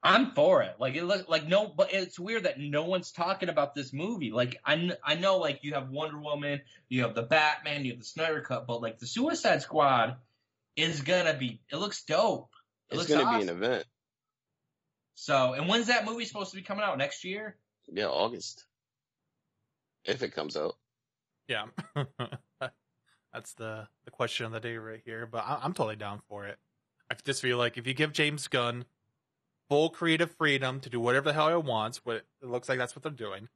I'm for it. Like it look like no, but it's weird that no one's talking about this movie. Like I, I know like you have Wonder Woman, you have the Batman, you have the Snyder Cut, but like the Suicide Squad is gonna be. It looks dope. It It's looks gonna awesome. be an event. So, and when's that movie supposed to be coming out next year? Yeah, August. If it comes out. Yeah, that's the the question of the day right here. But I, I'm totally down for it. I just feel like if you give James Gunn full creative freedom to do whatever the hell he wants, what it looks like that's what they're doing.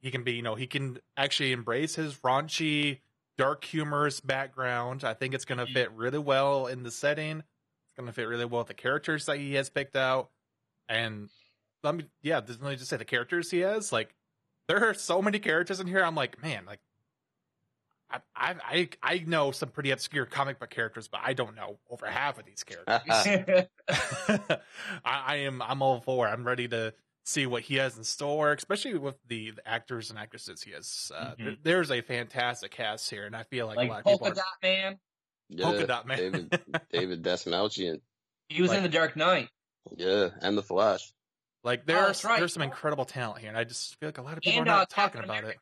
He can be, you know, he can actually embrace his raunchy, dark humorous background. I think it's going to fit really well in the setting. It's going to fit really well with the characters that he has picked out. And let me, yeah, let me just say the characters he has. Like, there are so many characters in here. I'm like, man, like, I, I, I, I know some pretty obscure comic book characters, but I don't know over half of these characters. I, I am I'm all for. it. I'm ready to see what he has in store, especially with the, the actors and actresses he has. Uh, Mhm. there- there's a fantastic cast here, and I feel like, like a lot of Polka people. Dot Man. Yeah, Polka Dot Man. David David Dastmalchian. He was Like- in The Dark Knight. Yeah, and the Flash. Like Oh, there's right. there's some incredible talent here, and I just feel like a lot of people And are uh, not talking Captain about it.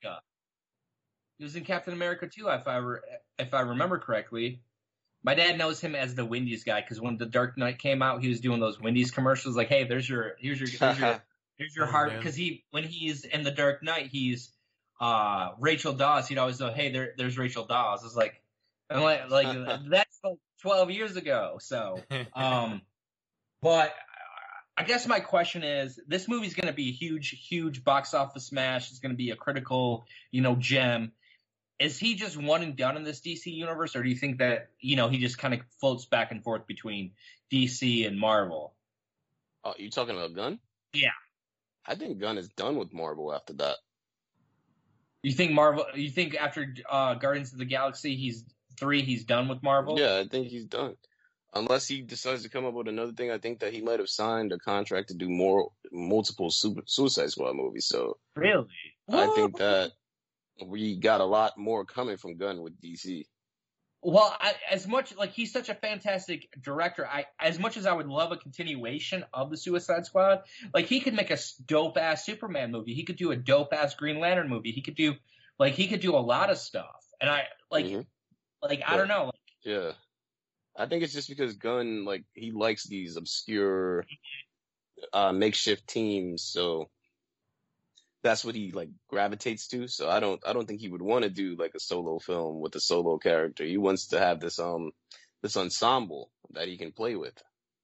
He was in Captain America too, if I re- if I remember correctly. My dad knows him as the Wendy's guy because when The Dark Knight came out, he was doing those Wendy's commercials. Like, hey, there's your here's your here's your here's your Oh, heart because he when he's in The Dark Knight, he's uh Rachel Dawes. He'd always go, hey, there there's Rachel Dawes. It's like, I'm like like that's like 12 years ago. So. Um, but I guess my question is, this movie's going to be a huge, huge box office smash. It's going to be a critical, you know, gem. Is he just one and done in this DC universe, or do you think that you know he just kind of floats back and forth between DC and Marvel? Oh, you talking about Gunn? Yeah. I think Gunn is done with Marvel after that. You think Marvel? You think after uh, Guardians of the Galaxy, he's three, he's done with Marvel? Yeah, I think he's done. Unless he decides to come up with another thing, I think that he might have signed a contract to do more multiple super, Suicide Squad movies. So Really? I think that we got a lot more coming from Gunn with DC. Well, I, as much like he's such a fantastic director, I as much as I would love a continuation of the Suicide Squad, like he could make a dope ass Superman movie. He could do a dope ass Green Lantern movie. He could do like he could do a lot of stuff. And I like Mhm. like I Yeah. don't know. Like, Yeah. I think it's just because Gunn like he likes these obscure uh makeshift teams, so that's what he like gravitates to. So I don't I don't think he would want to do like a solo film with a solo character. He wants to have this um this ensemble that he can play with.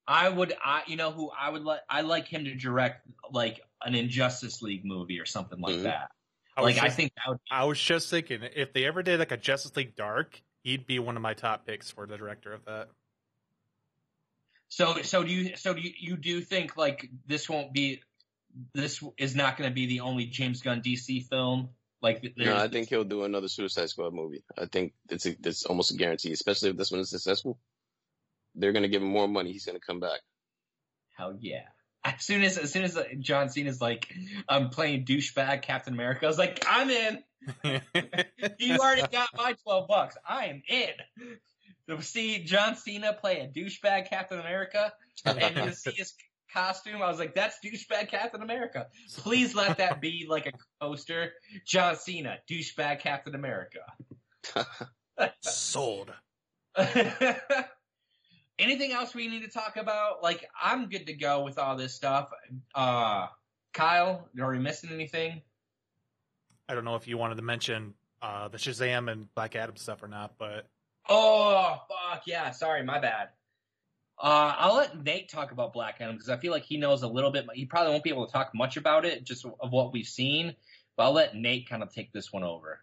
I would I you know who I would like I like him to direct like an Injustice League movie or something like Mhm. that. I was Like I think that would I was just thinking if they ever did like a Justice League Dark, he'd be one of my top picks for the director of that. So so do you so do you, you do think like this won't be this is not going to be the only James Gunn DC film? Like No, I think he'll do another Suicide Squad movie. I think it's a, it's almost a guarantee, especially if this one is successful. They're gonna give him more money. He's gonna come back. hell yeah. As soon as as soon as uh, John Cena's like I'm playing douchebag Captain America, I was like I'm in. You already got my twelve bucks. I am in. To see John Cena play a douchebag Captain America and to see his costume, I was like, that's douchebag Captain America. Please let that be like a poster. John Cena, douchebag Captain America. Sold. Anything else we need to talk about? Like, I'm good to go with all this stuff. Uh, Kyle, are we missing anything? I don't know if you wanted to mention uh, the Shazam and Black Adam stuff or not, but Oh, fuck yeah. Sorry, my bad. Uh, I'll let Nate talk about Black Adam because I feel like he knows a little bit. He probably won't be able to talk much about it, just of what we've seen. But I'll let Nate kind of take this one over.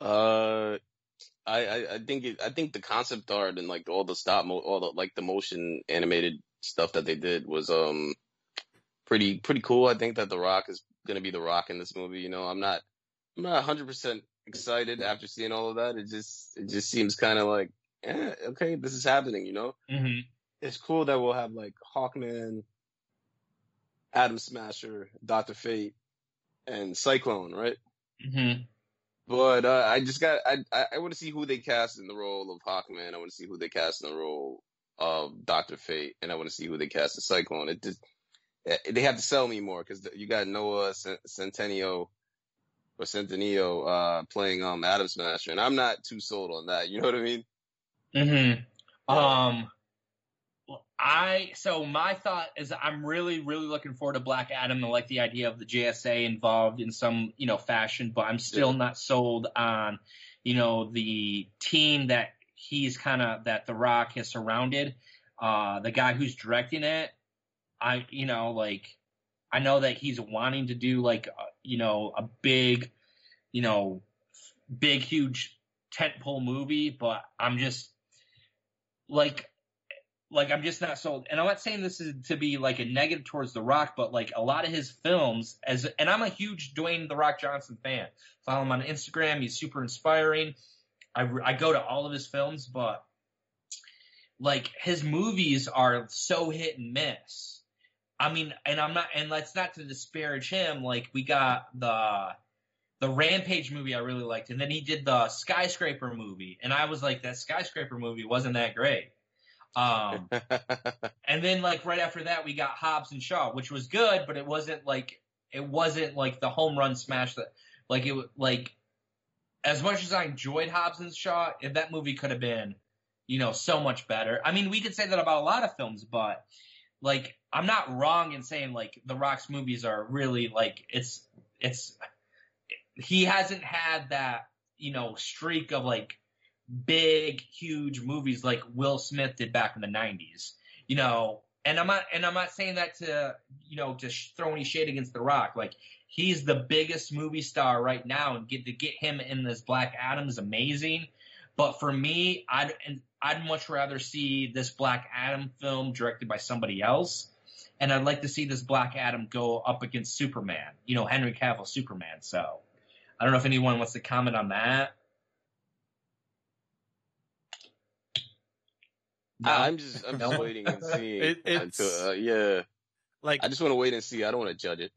Uh, I, I I think it, I think the concept art and like all the stop mo all the like the motion animated stuff that they did was um pretty pretty cool. I think that The Rock is gonna be The Rock in this movie. You know, I'm not I'm not 100 percent excited after seeing all of that. It just it just seems kind of like eh, okay, this is happening. You know, Mm-hmm. it's cool that we'll have like Hawkman, Atom Smasher, Doctor Fate, and Cyclone, right? Mm-hmm. But uh, I just got I I, I want to see who they cast in the role of Hawkman. I want to see who they cast in the role of Doctor Fate, and I want to see who they cast as Cyclone. It just eh, they have to sell me more because you got Noah Cent- Centennial or Centennial uh, playing um Atom Smasher, and I'm not too sold on that. You know what I mean? Mm-hmm. Um, I so my thought is I'm really really looking forward to Black Adam. and like the idea of the JSA involved in some you know fashion, but I'm still Yeah. not sold on you know the team that he's kind of that The Rock has surrounded. Uh, the guy who's directing it, I you know like I know that he's wanting to do like uh, you know a big you know big huge tentpole movie, but I'm just like like I'm just not sold. And I'm not saying this is to be like a negative towards The Rock, but like a lot of his films as and I'm a huge Dwayne The Rock Johnson fan. Follow him on Instagram. He's super inspiring. I I go to all of his films, but like his movies are so hit and miss. I mean, and I'm not, and that's not to disparage him. Like we got the the Rampage movie I really liked, and then he did the Skyscraper movie, and I was like, that Skyscraper movie wasn't that great. Um, and then like right after that, we got Hobbs and Shaw, which was good, but it wasn't like it wasn't like the home run smash that like it like as much as I enjoyed Hobbs and Shaw, if that movie could have been, you know, so much better. I mean, we could say that about a lot of films, but like I'm not wrong in saying like The Rock's movies are really like it's it's he hasn't had that you know streak of like big huge movies like Will Smith did back in the 90s you know? And I'm not and I'm not saying that to you know to sh- throw any shade against The Rock. Like he's the biggest movie star right now and get to get him in this Black Adam is amazing. But for me I'd I'd much rather see this Black Adam film directed by somebody else and I'd like to see this Black Adam go up against Superman you know Henry Cavill Superman. So I don't know if anyone wants to comment on that I'm just I'm just waiting and seeing It- until uh, yeah. Like I just want to wait and see. I don't want to judge it.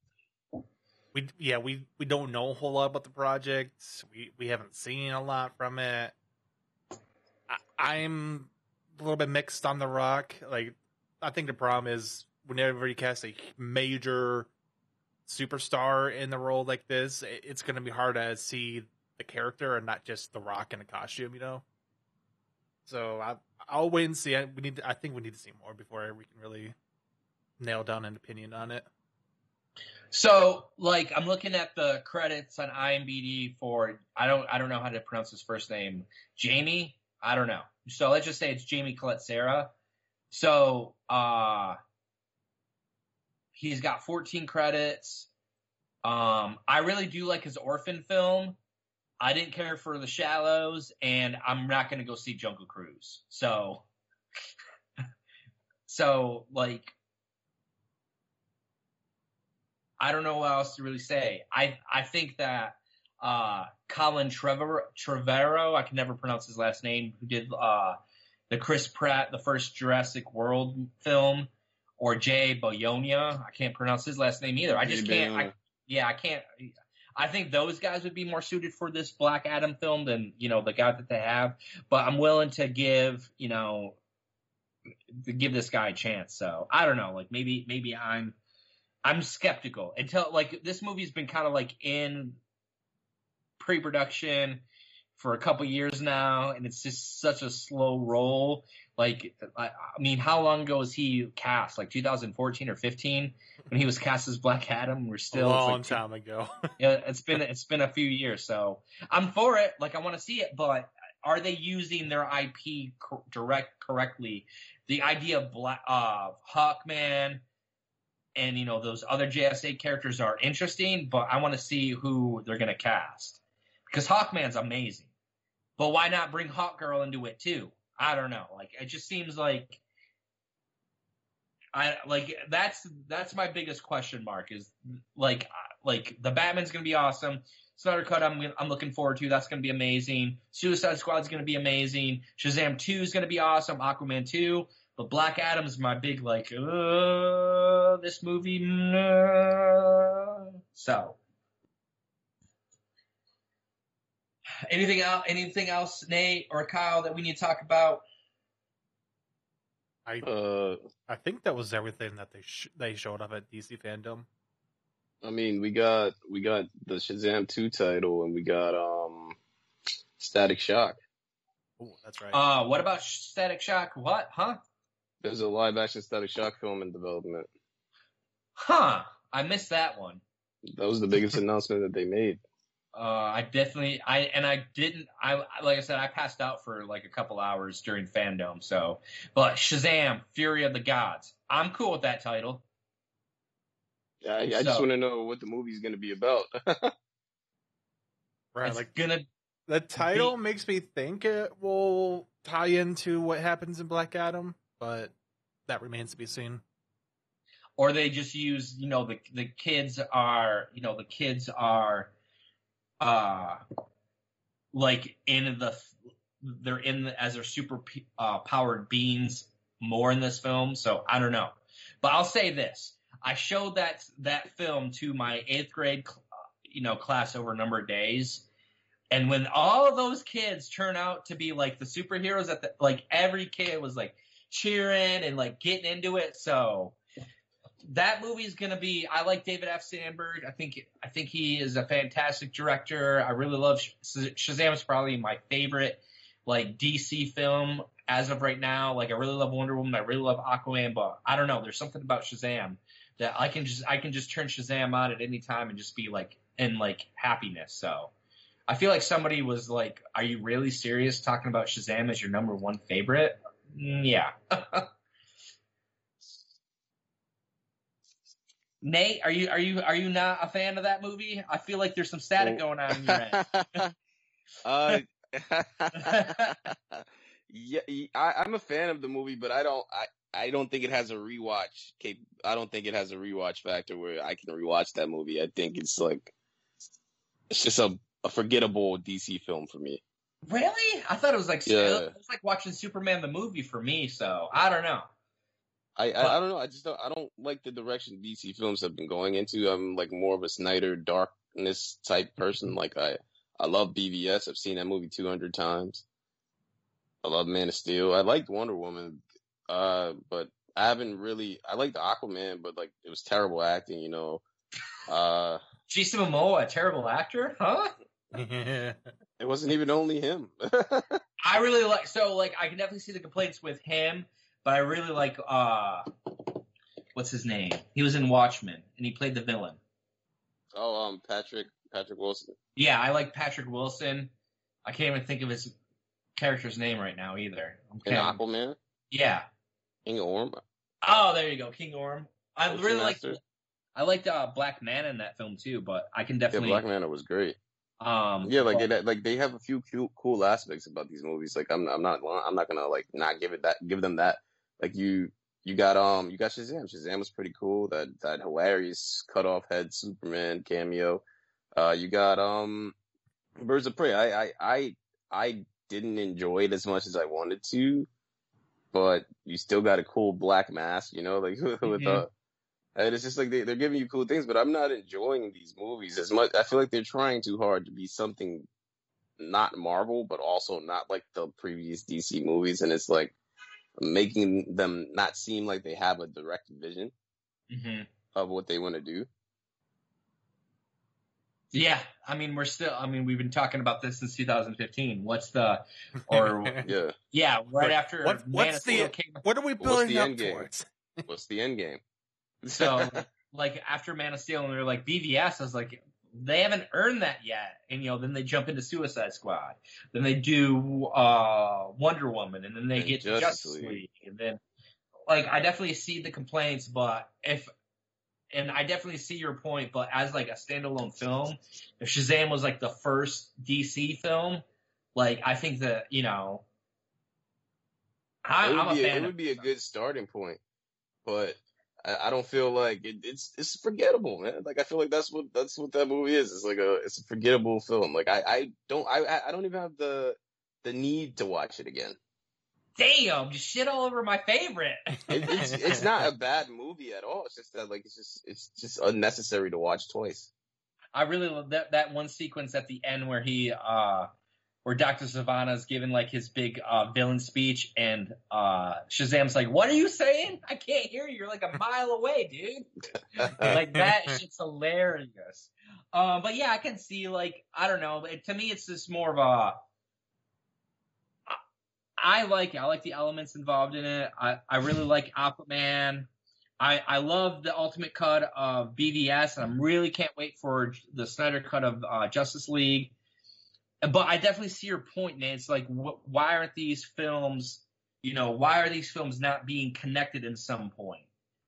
we yeah we we don't know a whole lot about the project. We we haven't seen a lot from it. I, I'm a little bit mixed on the Rock. Like I think the problem is whenever you cast a major superstar in the role like this, it- it's going to be hard to see the character and not just the Rock in a costume. You know. So I I'll wait and see. I, we need. To, I think we need to see more before we can really nail down an opinion on it. So, like, I'm looking at the credits on IMDb for I don't I don't know how to pronounce his first name. Jamie. I don't know. So let's just say it's Jamie Collet-Serra. So, uh, he's got 14 credits. Um, I really do like his orphan film. I didn't care for The Shallows, and I'm not going to go see Jungle Cruise. So, so like, I don't know what else to really say. I I think that uh, Colin Trevor Trevorrow, I can never pronounce his last name, who did uh, the Chris Pratt, the first Jurassic World film, or Jay Boyonia, I can't pronounce his last name either. I just can't. I, yeah, I can't. I think those guys would be more suited for this Black Adam film than you know the guy that they have. But I'm willing to give you know give this guy a chance. So I don't know. Like maybe maybe I'm I'm skeptical until like this movie's been kind of like in pre-production for a couple years now, and it's just such a slow roll. Like, I, I mean, how long ago was he cast? Like 2014 or 15 when he was cast as Black Adam. We're still a long like time ago. yeah, it's been it's been a few years, so I'm for it. Like I want to see it, but are they using their IP cor- direct correctly? The idea of Black uh, Hawkman and you know those other JSA characters are interesting, but I want to see who they're gonna cast because Hawkman's amazing. But why not bring Hawkgirl into it too? I don't know. Like it just seems like I like that's that's my biggest question mark is like like the Batman's gonna be awesome. Snyder Cut I'm I'm looking forward to. That's gonna be amazing. Suicide Squad's gonna be amazing. Shazam 2 is gonna be awesome. Aquaman 2. But Black Adam's my big like uh, this movie. So anything else? Anything else, Nate or Kyle, that we need to talk about? I Uh, I think that was everything that they sh- they showed up at DC FanDome. I mean, we got we got the Shazam two title, and we got um Static Shock. Oh, that's right. Uh, what about Static Shock? What? Huh? There's a live action Static Shock film in development. Huh? I missed that one. That was the biggest announcement that they made. Uh, I definitely, I and I didn't. I like I said, I passed out for like a couple hours during FanDome. So, but Shazam: Fury of the Gods, I'm cool with that title. I, I just want to know what the movie's going to be about. right, it's like gonna. the title makes me think it will tie into what happens in Black Adam, but that remains to be seen. Or they just use, you know, the the kids are, you know, the kids are, uh, like in the, they're in the, as their super uh, powered beings more in this film. So I don't know, but I'll say this: I showed that that film to my eighth grade, you know, class over a number of days. And when all those kids turn out to be like the superheroes, at the like every kid was like cheering and like getting into it. So that movie is gonna be. I like David F. Sandberg. I think I think he is a fantastic director. I really love Sh- Shazam. Is probably my favorite like DC film as of right now. Like I really love Wonder Woman. I really love Aquaman, but I don't know. There's something about Shazam that I can just I can just turn Shazam on at any time and just be like in like happiness. So. I feel like somebody was like, "Are you really serious talking about Shazam as your number one favorite?" Mm, yeah. Nate, are you are you are you not a fan of that movie? I feel like there's some static going on in your uh, yeah, I, I'm a fan of the movie, but I don't. I, I don't think it has a rewatch. Cap- I don't think it has a rewatch factor where I can rewatch that movie. I think it's like it's just a, a forgettable DC film for me. Really? I thought it was like Yeah. it was like watching Superman the movie for me. So I don't know. I, I I don't know. I just don't I don't like the direction DC films have been going into. I'm like more of a Snyder darkness type person. Like I I love BvS. I've seen that movie 200 times. I love Man of Steel. I liked Wonder Woman, uh, but I haven't really. I liked Aquaman, but like it was terrible acting. You know. Uh, Jason Momoa, a terrible actor, huh? it wasn't even only him. I really like so like I can definitely see the complaints with him, but I really like uh what's his name? He was in Watchmen and he played the villain. oh, um, Patrick Patrick Wilson. Yeah, I like Patrick Wilson. I can't even think of his character's name right now either. I'm Aquaman, yeah. King Orm. Oh, there you go, King Orm. I Ocean really like I liked uh, Black Man in that film too, but I can Yeah, definitely Black Manta was great. um Yeah, like but- it, like they have a few cool, cool aspects about these movies. Like I'm I'm not I'm not gonna like not give it that give them that. Like you you got um you got Shazam. Shazam was pretty cool. That that hilarious cut off head Superman cameo. Uh, you got um Birds of Prey. I I I I didn't enjoy it as much as I wanted to, but you still got a cool black mask. You know, like with Mhm. uh. And it's just like they, they're giving you cool things, but I'm not enjoying these movies as much. I feel like they're trying too hard to be something not Marvel, but also not like the previous DC movies. And it's like making them not seem like they have a direct vision Mhm. of what they want to do. Yeah, I mean we're still I mean we've been talking about this since 2015. What's the or Yeah. yeah, right What- after what- Man what's the- came What are we What's building the up end game? towards? What's the end game? So, like after Man of Steel, and they're like BvS, I was like, they haven't earned that yet. And you know, then they jump into Suicide Squad, then they do uh Wonder Woman, and then they And get Justice Justice League. League, and then like I definitely see the complaints, but if and I definitely see your point, but as like a standalone film, if Shazam was like the first DC film, like I think that you know. I, it I'm a fan. it of would be a good starting point, but I, I don't feel like it, it's it's forgettable, man. Like I feel like that's what that's what that movie is. It's like a it's a forgettable film. Like I I don't I I don't even have the the need to watch it again. Damn, just shit all over my favorite. It, it's it's not a bad movie at all. It's just that like it's just it's just unnecessary to watch twice. I really love that that one sequence at the end where he uh where Dr. Sivana's giving like his big uh villain speech and uh Shazam's like, What are you saying? I can't hear you. You're like a mile away, dude. like that shit's hilarious. Um but yeah, I can see like I don't know, it, to me it's just more of a I- I like it. I like the elements involved in it. I, I really like Aquaman. I, I love the ultimate cut of BvS, and I'm really can't wait for the Snyder cut of uh, Justice League. But I definitely see your point, Nate. It's like, wh- why aren't these films, you know, why are these films not being connected in some point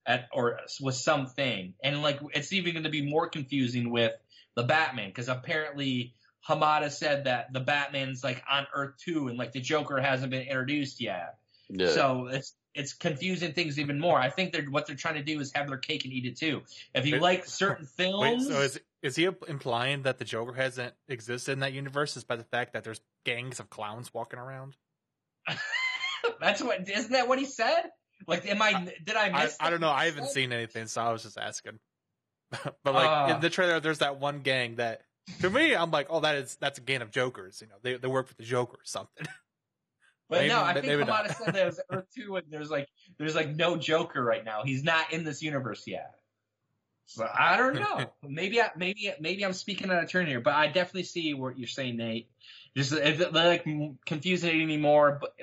at or with something? And like, it's even going to be more confusing with the Batman because apparently Hamada said that the Batman's like on Earth two, and like the Joker hasn't been introduced yet. Yeah. So it's it's confusing things even more. I think they're what they're trying to do is have their cake and eat it too. If you Wait- like certain Wait, films, so is is he implying that the Joker hasn't existed in that universe is by the fact that there's gangs of clowns walking around? that's what isn't that what he said? Like, am I did I I, miss? I don't know. I haven't seen anything, so I was just asking. but like Ah. in the trailer, there's that one gang that to me, I'm like, oh, that is that's a gang of jokers. You know, they they work for the Joker or something. But Maybe- no, I think not. said there was Earth two, and there's like there's like no Joker right now. He's not in this universe yet. So I don't know. maybe I, maybe maybe I'm speaking out of turn here, but I definitely see what you're saying, Nate. Just if it, like confusing it anymore. But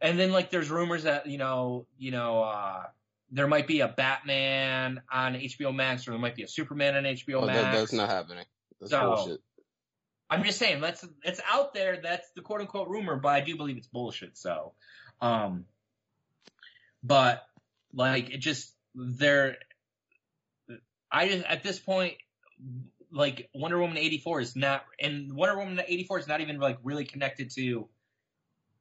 and then like there's rumors that you know you know uh there might be a Batman on HBO Max, or there might be a Superman on HBO Oh, Max. that, that's not happening. That's So- bullshit. I'm just saying that's it's out there. That's the quote unquote rumor, but I do believe it's bullshit. So, um, but like it just there. I just at this point, like Wonder Woman eighty four is not, and Wonder Woman eighty four is not even like really connected to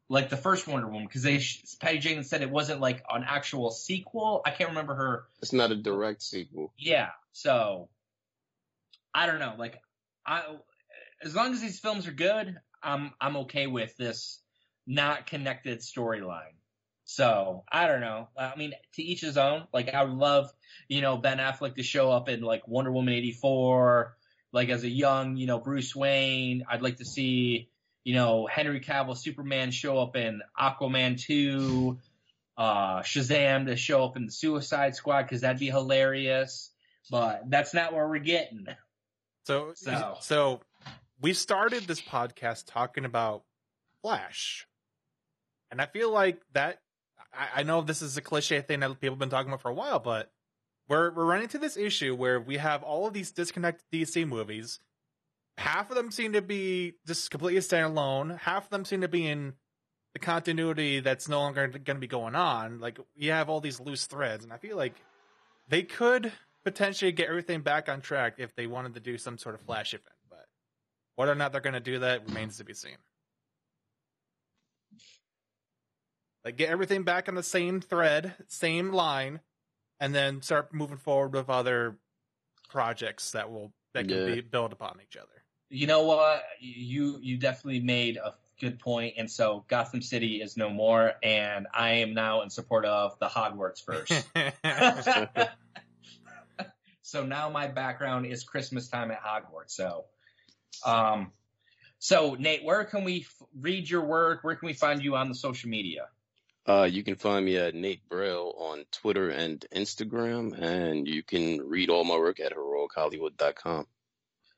like the first Wonder Woman because they Patty Jenkins said it wasn't like an actual sequel. I can't remember her It's not a direct sequel. yeah. So I don't know. Like I as long as these films are good, I'm I'm okay with this not connected storyline. So I don't know. I mean, to each his own. Like I would love, you know, Ben Affleck to show up in like Wonder Woman eighty four, like as a young, you know, Bruce Wayne. I'd like to see, you know, Henry Cavill Superman show up in Aquaman two, uh, Shazam to show up in the Suicide Squad because that'd be hilarious. But that's not where we're getting. So, So- so we started this podcast talking about Flash, and I feel like that. I, I know this is a cliche thing that people have been talking about for a while, but we're we're running into this issue where we have all of these disconnected DC movies. Half of them seem to be just completely standalone. Half of them seem to be in the continuity that's no longer going to be going on. Like you have all these loose threads, and I feel like they could potentially get everything back on track if they wanted to do some sort of flash event. But whether or not they're going to do that remains to be seen. Like get everything back on the same thread, same line, and then start moving forward with other projects that will that can Yeah. be built upon each other. You know what? You you definitely made a good point, and so Gotham City is no more, and I am now in support of the Hogwarts verse. so now my background is Christmas time at Hogwarts. So, um, so Nate, where can we f- read your work? Where can we find you on the social media? Uh, you can find me at Nate Braille on Twitter and Instagram, and you can read all my work at heroichollywood.com.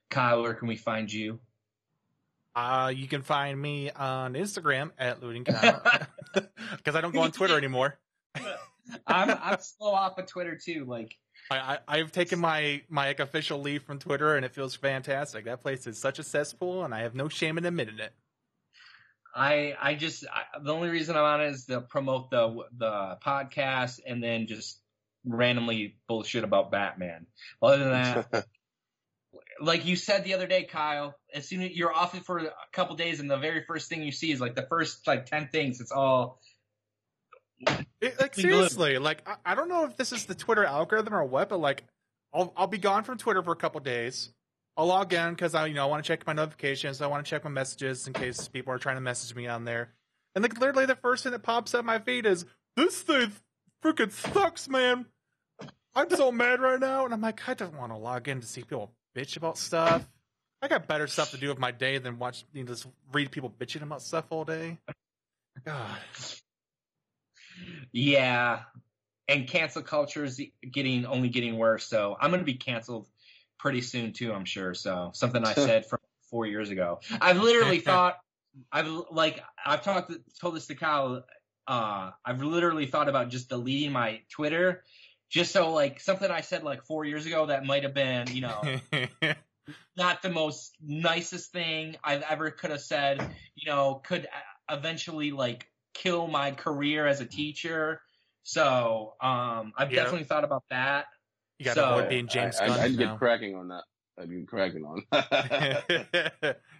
Kyle, where can we find you? uh, you can find me on Instagram at looting because I don't go on Twitter anymore. I'm I'm slow off of Twitter too. Like I, I I've taken my my like, official leave from Twitter and it feels fantastic. That place is such a cesspool, and I have no shame in admitting it. I I just I, the only reason I'm on it is to promote the the podcast and then just randomly bullshit about Batman. Other than that, like you said the other day, Kyle, as soon as you're off it for a couple days and the very first thing you see is like the first like ten things. It's all It, like We do it. seriously, like I, I don't know if this is the Twitter algorithm or what, but like I'll I'll be gone from Twitter for a couple days. I'll log in because I you know I want to check my notifications. I want to check my messages in case people are trying to message me on there. And like literally the first thing that pops up my feed is this thing freaking sucks, man. I'm so mad right now, and I'm like I don't want to log in to see people bitch about stuff. I got better stuff to do with my day than watch you know, just read people bitching about stuff all day. God. yeah. And cancel culture is getting only getting worse. So I'm gonna be canceled pretty soon too. I'm sure. So something I said from four years ago. I've literally thought I've like I've talked told this to Kyle. Uh, I've literally thought about just deleting my Twitter, just so like something I said like four years ago that might have been you know not the most nicest thing I've ever could have said. You know, could eventually like kill my career as a teacher. So um, I've definitely thought about that. You gotta So- avoid being James I, Gunn. I, I'd now. get cracking on that. I'd be cracking on.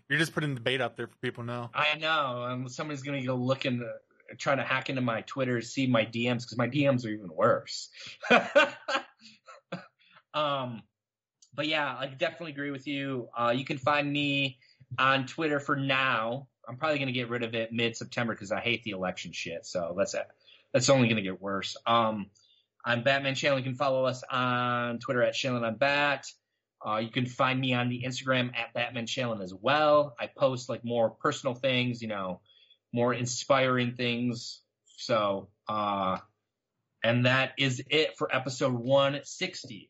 You're just putting the bait out there for people now. I know. Um, somebody's gonna go look in, the, trying to hack into my Twitter, see my DMs because my DMs are even worse. um, but yeah, I definitely agree with you. Uh, you can find me on Twitter for now. I'm probably gonna get rid of it mid September because I hate the election shit. So that's that's only gonna get worse. Um, I'm Batman Channel. You can follow us on Twitter at Shailen on Bat. Uh, you can find me on the Instagram at Batman Shailen as well. I post like more personal things, you know, more inspiring things. So, uh, and that is it for episode 160.